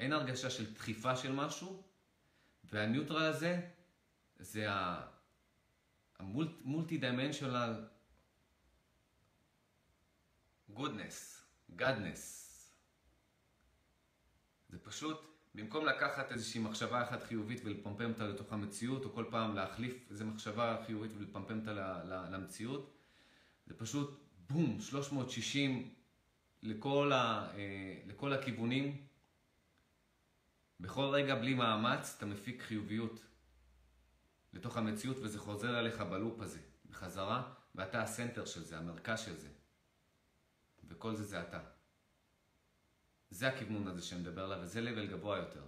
אין הרגשה של דחיפה של משהו, וה neutral הזה זה ה multi dimensional goodness, גדנס. זה פשוט, במקום לקחת איזושהי מחשבה אחת חיובית ולפמפם אותה לתוך המציאות, או כל פעם להחליף איזו מחשבה חיובית ולפמפם אותה למציאות, זה פשוט בום, 360 לכל, ה, אה, לכל הכיוונים. בכל רגע בלי מאמץ אתה מפיק חיוביות לתוך המציאות וזה חוזר אליך בלופ הזה, בחזרה, ואתה הסנטר של זה, המרכז של זה. וכל זה זה אתה. זה הכיוון הזה שאני מדבר עליו, וזה לבל גבוה יותר.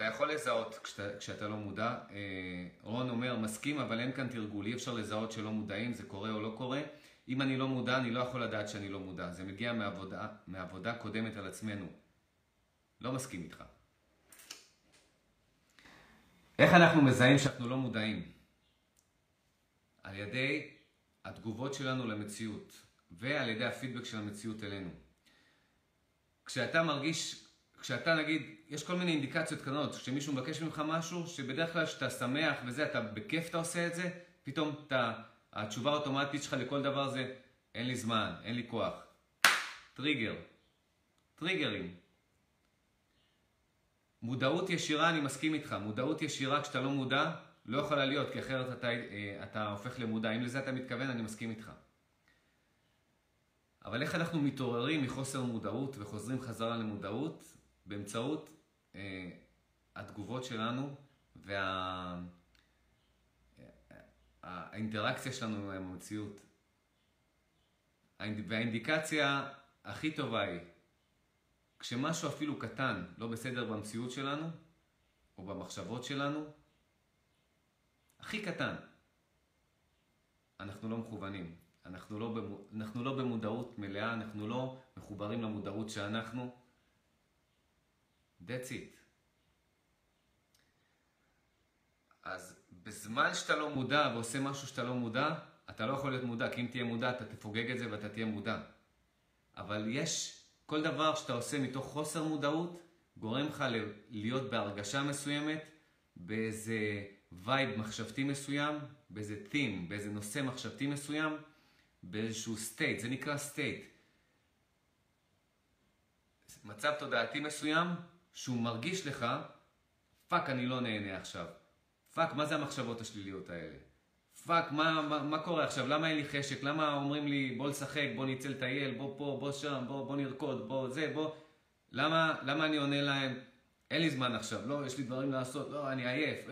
אתה יכול לזהות כשאתה, כשאתה לא מודע. אה, רון אומר, מסכים, אבל אין כאן תרגול. אי אפשר לזהות שלא מודעים, זה קורה או לא קורה. אם אני לא מודע, אני לא יכול לדעת שאני לא מודע. זה מגיע מעבודה, מעבודה קודמת על עצמנו. לא מסכים איתך. איך אנחנו מזהים שאנחנו לא מודעים? על ידי התגובות שלנו למציאות ועל ידי הפידבק של המציאות אלינו. כשאתה מרגיש, כשאתה נגיד, יש כל מיני אינדיקציות קטנות, כשמישהו מבקש ממך משהו, שבדרך כלל כשאתה שמח וזה, אתה בכיף אתה עושה את זה, פתאום אתה, התשובה האוטומטית שלך לכל דבר זה, אין לי זמן, אין לי כוח. טריגר. טריגרים. מודעות ישירה, אני מסכים איתך. מודעות ישירה כשאתה לא מודע, לא יכולה להיות, כי אחרת אתה, אה, אתה הופך למודע. אם לזה אתה מתכוון, אני מסכים איתך. אבל איך אנחנו מתעוררים מחוסר מודעות וחוזרים חזרה למודעות? באמצעות אה, התגובות שלנו והאינטראקציה וה, שלנו עם המציאות. והאינדיקציה הכי טובה היא, כשמשהו אפילו קטן לא בסדר במציאות שלנו, או במחשבות שלנו, הכי קטן, אנחנו לא מכוונים. אנחנו לא, במ... אנחנו לא במודעות מלאה, אנחנו לא מחוברים למודעות שאנחנו. That's it. אז בזמן שאתה לא מודע ועושה משהו שאתה לא מודע, אתה לא יכול להיות מודע, כי אם תהיה מודע אתה תפוגג את זה ואתה תהיה מודע. אבל יש, כל דבר שאתה עושה מתוך חוסר מודעות, גורם לך להיות בהרגשה מסוימת, באיזה וייב מחשבתי מסוים, באיזה theme, באיזה נושא מחשבתי מסוים, באיזשהו state, זה נקרא state. מצב תודעתי מסוים, שהוא מרגיש לך, fuck, אני לא נהנה עכשיו. fuck, מה זה המחשבות השליליות האלה? fuck, מה, מה, מה קורה עכשיו? למה אין לי חשק? למה אומרים לי, בוא לשחק, בוא נצא לטייל, בוא פה, בוא שם, בוא, בוא נרקוד, בוא זה, בוא... למה, למה אני עונה להם, אין לי זמן עכשיו, לא, יש לי דברים לעשות, לא, אני עייף.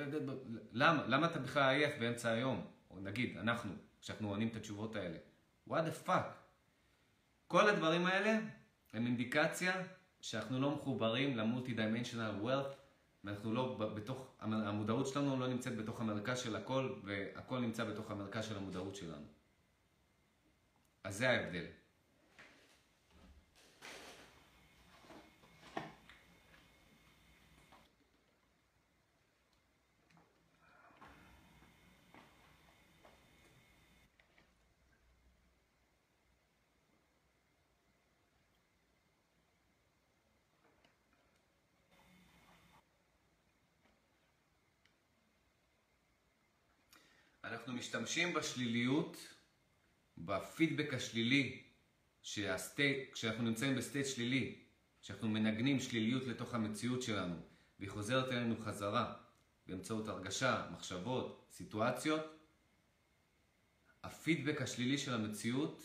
למה? למה אתה בכלל עייף באמצע היום? או נגיד, אנחנו, כשאנחנו עונים את התשובות האלה. what the fuck? כל הדברים האלה הם אינדיקציה שאנחנו לא מחוברים למולטי דיימנשיונל ווילט, ואנחנו לא בתוך, המודעות שלנו לא נמצאת בתוך המרכז של הכל, והכל נמצא בתוך המרכז של המודעות שלנו. אז זה ההבדל. אנחנו משתמשים בשליליות, בפידבק השלילי, שה state, כשאנחנו נמצאים ב state שלילי, כשאנחנו מנגנים שליליות לתוך המציאות שלנו, והיא חוזרת אלינו חזרה באמצעות הרגשה, מחשבות, סיטואציות, הפידבק השלילי של המציאות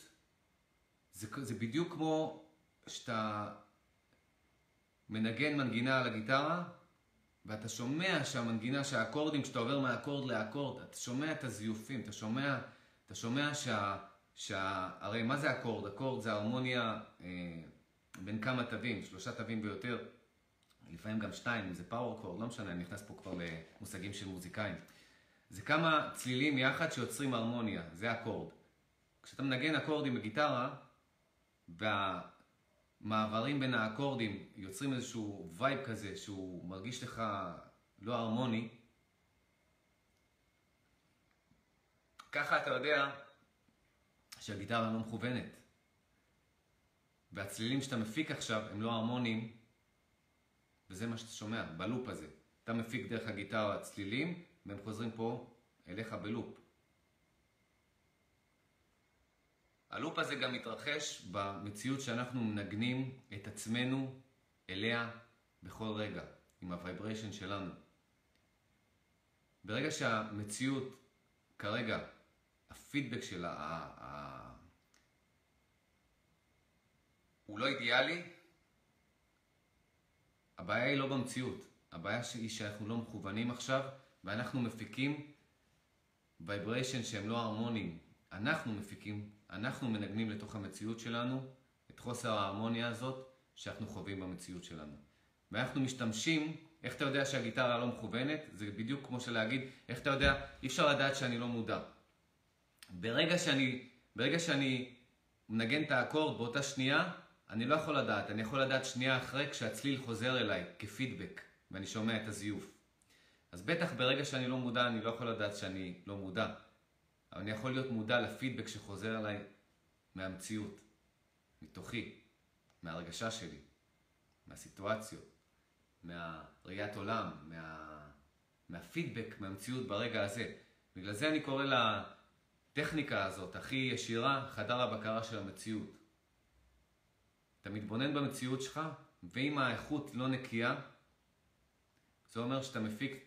זה, זה בדיוק כמו שאתה מנגן מנגינה על הגיטרה ואתה שומע שהמנגינה, שהאקורדים, כשאתה עובר מאקורד לאקורד, אתה שומע את הזיופים, אתה שומע, אתה שומע שה... שה... הרי מה זה אקורד? אקורד זה הרמוניה אה, בין כמה תווים, שלושה תווים ביותר, לפעמים גם שתיים, אם זה פאוור אקורד, לא משנה, אני נכנס פה כבר למושגים של מוזיקאים. זה כמה צלילים יחד שיוצרים הרמוניה, זה אקורד. כשאתה מנגן אקורדים בגיטרה. מעברים בין האקורדים יוצרים איזשהו vibe כזה שהוא מרגיש לך לא הרמוני, ככה אתה יודע שהגיטרה לא מכוונת. והצלילים שאתה מפיק עכשיו הם לא הרמוניים, וזה מה שאתה שומע, בלופ הזה. אתה מפיק דרך הגיטרה צלילים, והם חוזרים פה אליך בלופ. הלופ הזה גם מתרחש במציאות שאנחנו מנגנים את עצמנו אליה בכל רגע, עם הוויבריישן שלנו. ברגע שהמציאות, כרגע, הפידבק שלה, ה, ה, הוא לא אידיאלי, הבעיה היא לא במציאות. הבעיה היא שאנחנו לא מכוונים עכשיו, ואנחנו מפיקים vibration שהם לא הרמוניים. אנחנו מפיקים אנחנו מנגנים לתוך המציאות שלנו את חוסר ההרמוניה הזאת שאנחנו חווים במציאות שלנו. ואנחנו משתמשים, איך אתה יודע שהגיטרה לא מכוונת? זה בדיוק כמו שלהגיד, איך אתה יודע, אי אפשר לדעת שאני לא מודע. ברגע שאני, ברגע שאני מנגן את האקורד באותה שנייה, אני לא יכול לדעת, אני יכול לדעת שנייה אחרי כשהצליל חוזר אליי כפידבק ואני שומע את הזיוף. אז בטח ברגע שאני לא מודע, אני לא יכול לדעת שאני לא מודע. אבל אני יכול להיות מודע לפידבק שחוזר אליי מהמציאות, מתוכי, מהרגשה שלי, מהסיטואציות, מהראיית עולם, מה... מהפידבק, מהמציאות ברגע הזה. בגלל זה אני קורא לטכניקה הזאת, הכי ישירה, חדר הבקרה של המציאות. אתה מתבונן במציאות שלך, ואם האיכות לא נקייה, זה אומר שאתה מפיק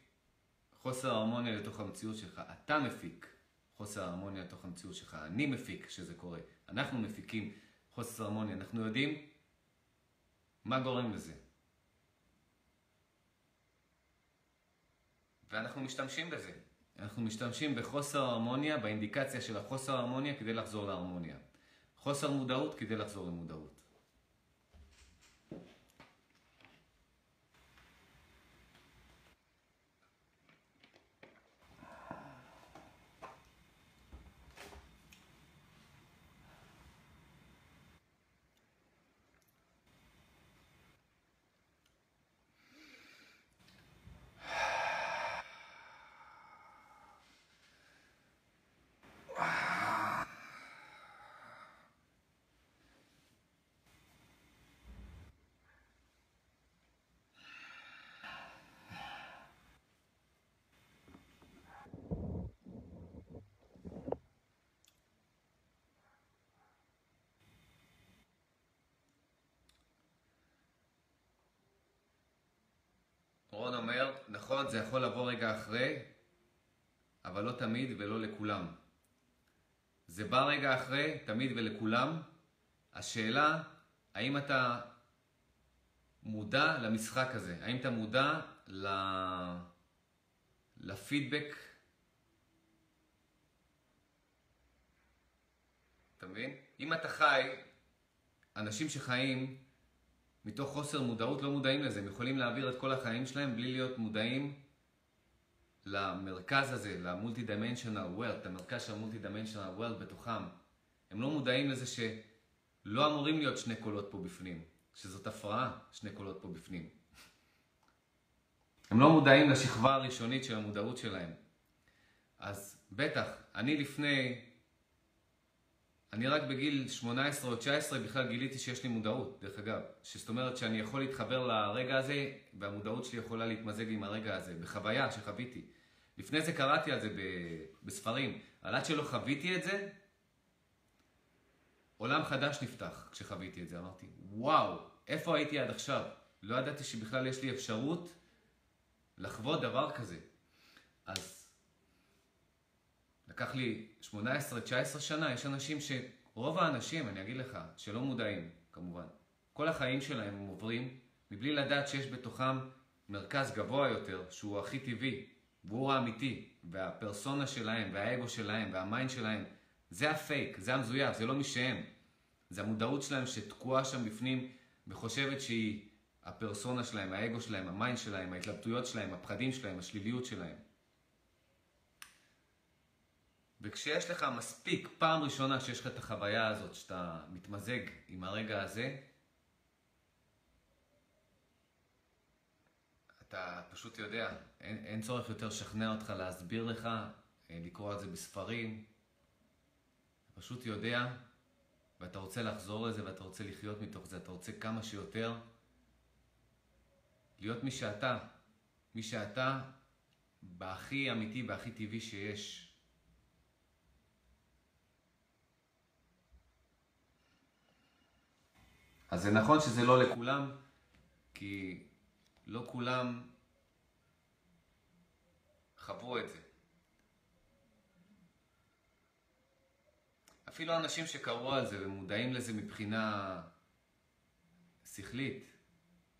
חוסר הרמוניה לתוך המציאות שלך. אתה מפיק חוסר הרמוניה לתוך המציאות שלך. אני מפיק כשזה קורה. אנחנו מפיקים חוסר הרמוניה. אנחנו יודעים מה גורם לזה. ואנחנו משתמשים בזה. אנחנו משתמשים בחוסר הרמוניה, באינדיקציה של החוסר הרמוניה כדי לחזור להרמוניה. חוסר מודעות כדי לחזור למודעות. רון אומר, נכון, זה יכול לבוא רגע אחרי, אבל לא תמיד ולא לכולם. זה בא רגע אחרי, תמיד ולכולם. השאלה, האם אתה מודע למשחק הזה? האם אתה מודע ל... לפידבק? אתה מבין? אם אתה חי, אנשים שחיים מתוך חוסר מודעות לא מודעים לזה, הם יכולים להעביר את כל החיים שלהם בלי להיות מודעים למרכז הזה, ווילט, המרכז של ווילט בתוכם. הם לא מודעים לזה שלא אמורים להיות שני קולות פה בפנים, שזאת הפרעה, שני קולות פה בפנים. הם לא מודעים לשכבה הראשונית של המודעות שלהם. אז בטח, אני לפני אני רק בגיל 18 או 19 בכלל גיליתי שיש לי מודעות, דרך אגב. זאת אומרת שאני יכול להתחבר לרגע הזה, והמודעות שלי יכולה להתמזג עם הרגע הזה, בחוויה שחוויתי. לפני זה קראתי על זה בספרים, אבל עד שלא חוויתי את זה, עולם חדש נפתח כשחוויתי את זה. אמרתי, וואו, איפה הייתי עד עכשיו? לא ידעתי שבכלל יש לי אפשרות לחוות דבר כזה. אז לקח לי 18-19 שנה, יש אנשים ש... רוב האנשים, אני אגיד לך, שלא מודעים, כמובן, כל החיים שלהם הם עוברים מבלי לדעת שיש בתוכם מרכז גבוה יותר, שהוא הכי טבעי, והוא האמיתי, והפרסונה שלהם, והאגו שלהם, וה mind שלהם, זה הפייק, זה המזויף, זה לא מי שהם. זה המודעות שלהם שתקועה שם בפנים וחושבת שהיא הפרסונה שלהם, האגו שלהם, ה mind שלהם, ההתלבטויות שלהם, הפחדים שלהם, השליליות שלהם. וכשיש לך מספיק, פעם ראשונה שיש לך את החוויה הזאת, שאתה מתמזג עם הרגע הזה, אתה פשוט יודע, אין, אין צורך יותר לשכנע אותך, להסביר לך, אה, לקרוא על זה בספרים. אתה פשוט יודע, ואתה רוצה לחזור לזה, ואתה רוצה לחיות מתוך זה, אתה רוצה כמה שיותר להיות מי שאתה, מי שאתה בהכי אמיתי, בהכי טבעי שיש. אז זה נכון שזה לא לכולם, כי לא כולם חוו את זה. אפילו אנשים שקראו על זה ומודעים לזה מבחינה שכלית,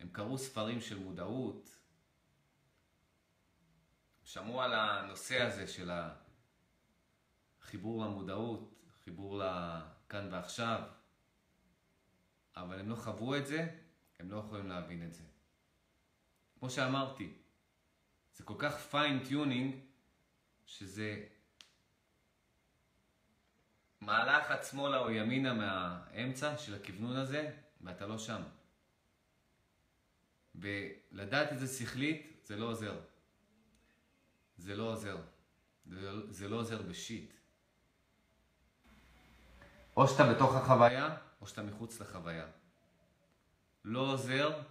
הם קראו ספרים של מודעות, שמעו על הנושא הזה של החיבור למודעות, חיבור לכאן ועכשיו, אבל הם לא חוו את זה, הם לא יכולים להבין את זה. כמו שאמרתי, זה כל כך fine-tuning, שזה מהלך עד שמאלה או ימינה מהאמצע של הכוונון הזה, ואתה לא שם. ולדעת את זה שכלית, זה לא עוזר. זה לא עוזר. זה, לא, לא עוזר בשיט. או שאתה בתוך החוויה, או שאתה מחוץ לחוויה. לא עוזר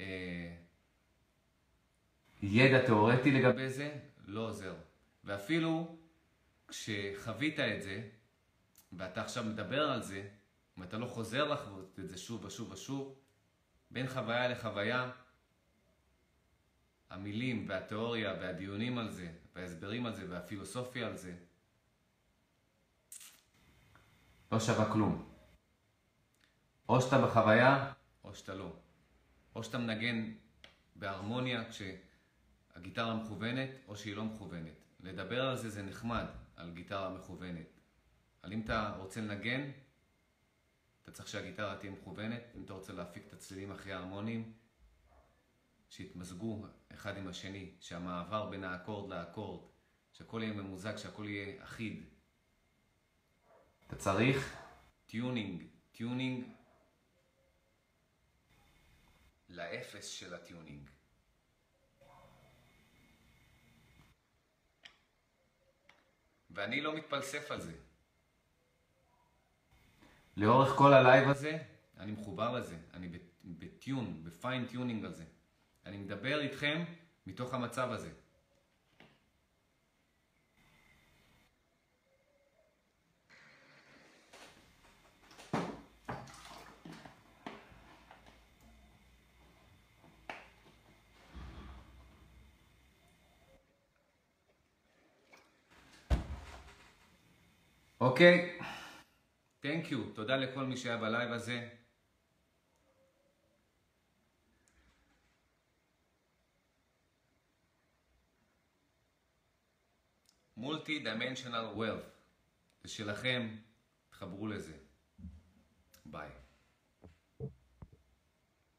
אה, ידע תיאורטי לגבי זה, לא עוזר. ואפילו כשחווית את זה, ואתה עכשיו מדבר על זה, ואתה לא חוזר לחוות את זה שוב ושוב ושוב, בין חוויה לחוויה, המילים והתיאוריה והדיונים על זה, וההסברים על זה והפילוסופיה על זה, לא שווה כלום. או שאתה בחוויה, או שאתה לא. או שאתה מנגן בהרמוניה כשהגיטרה מכוונת, או שהיא לא מכוונת. לדבר על זה זה נחמד, על גיטרה מכוונת. אבל אם אתה רוצה לנגן, אתה צריך שהגיטרה תהיה מכוונת. אם אתה רוצה להפיק את הצלילים הכי הרמוניים, שיתמזגו אחד עם השני, שהמעבר בין האקורד לאקורד, שהכל יהיה ממוזג, שהכל יהיה אחיד. אתה צריך tuning, tuning לאפס של ה tuning. ואני לא מתפלסף על זה. לאורך כל הלייב הזה, אני מחובר לזה, אני ב tune, ב fine tuning על זה. אני מדבר איתכם מתוך המצב הזה. אוקיי, thank you, תודה לכל מי שהיה בלייב הזה. dimensional wealth, זה שלכם, תחברו לזה.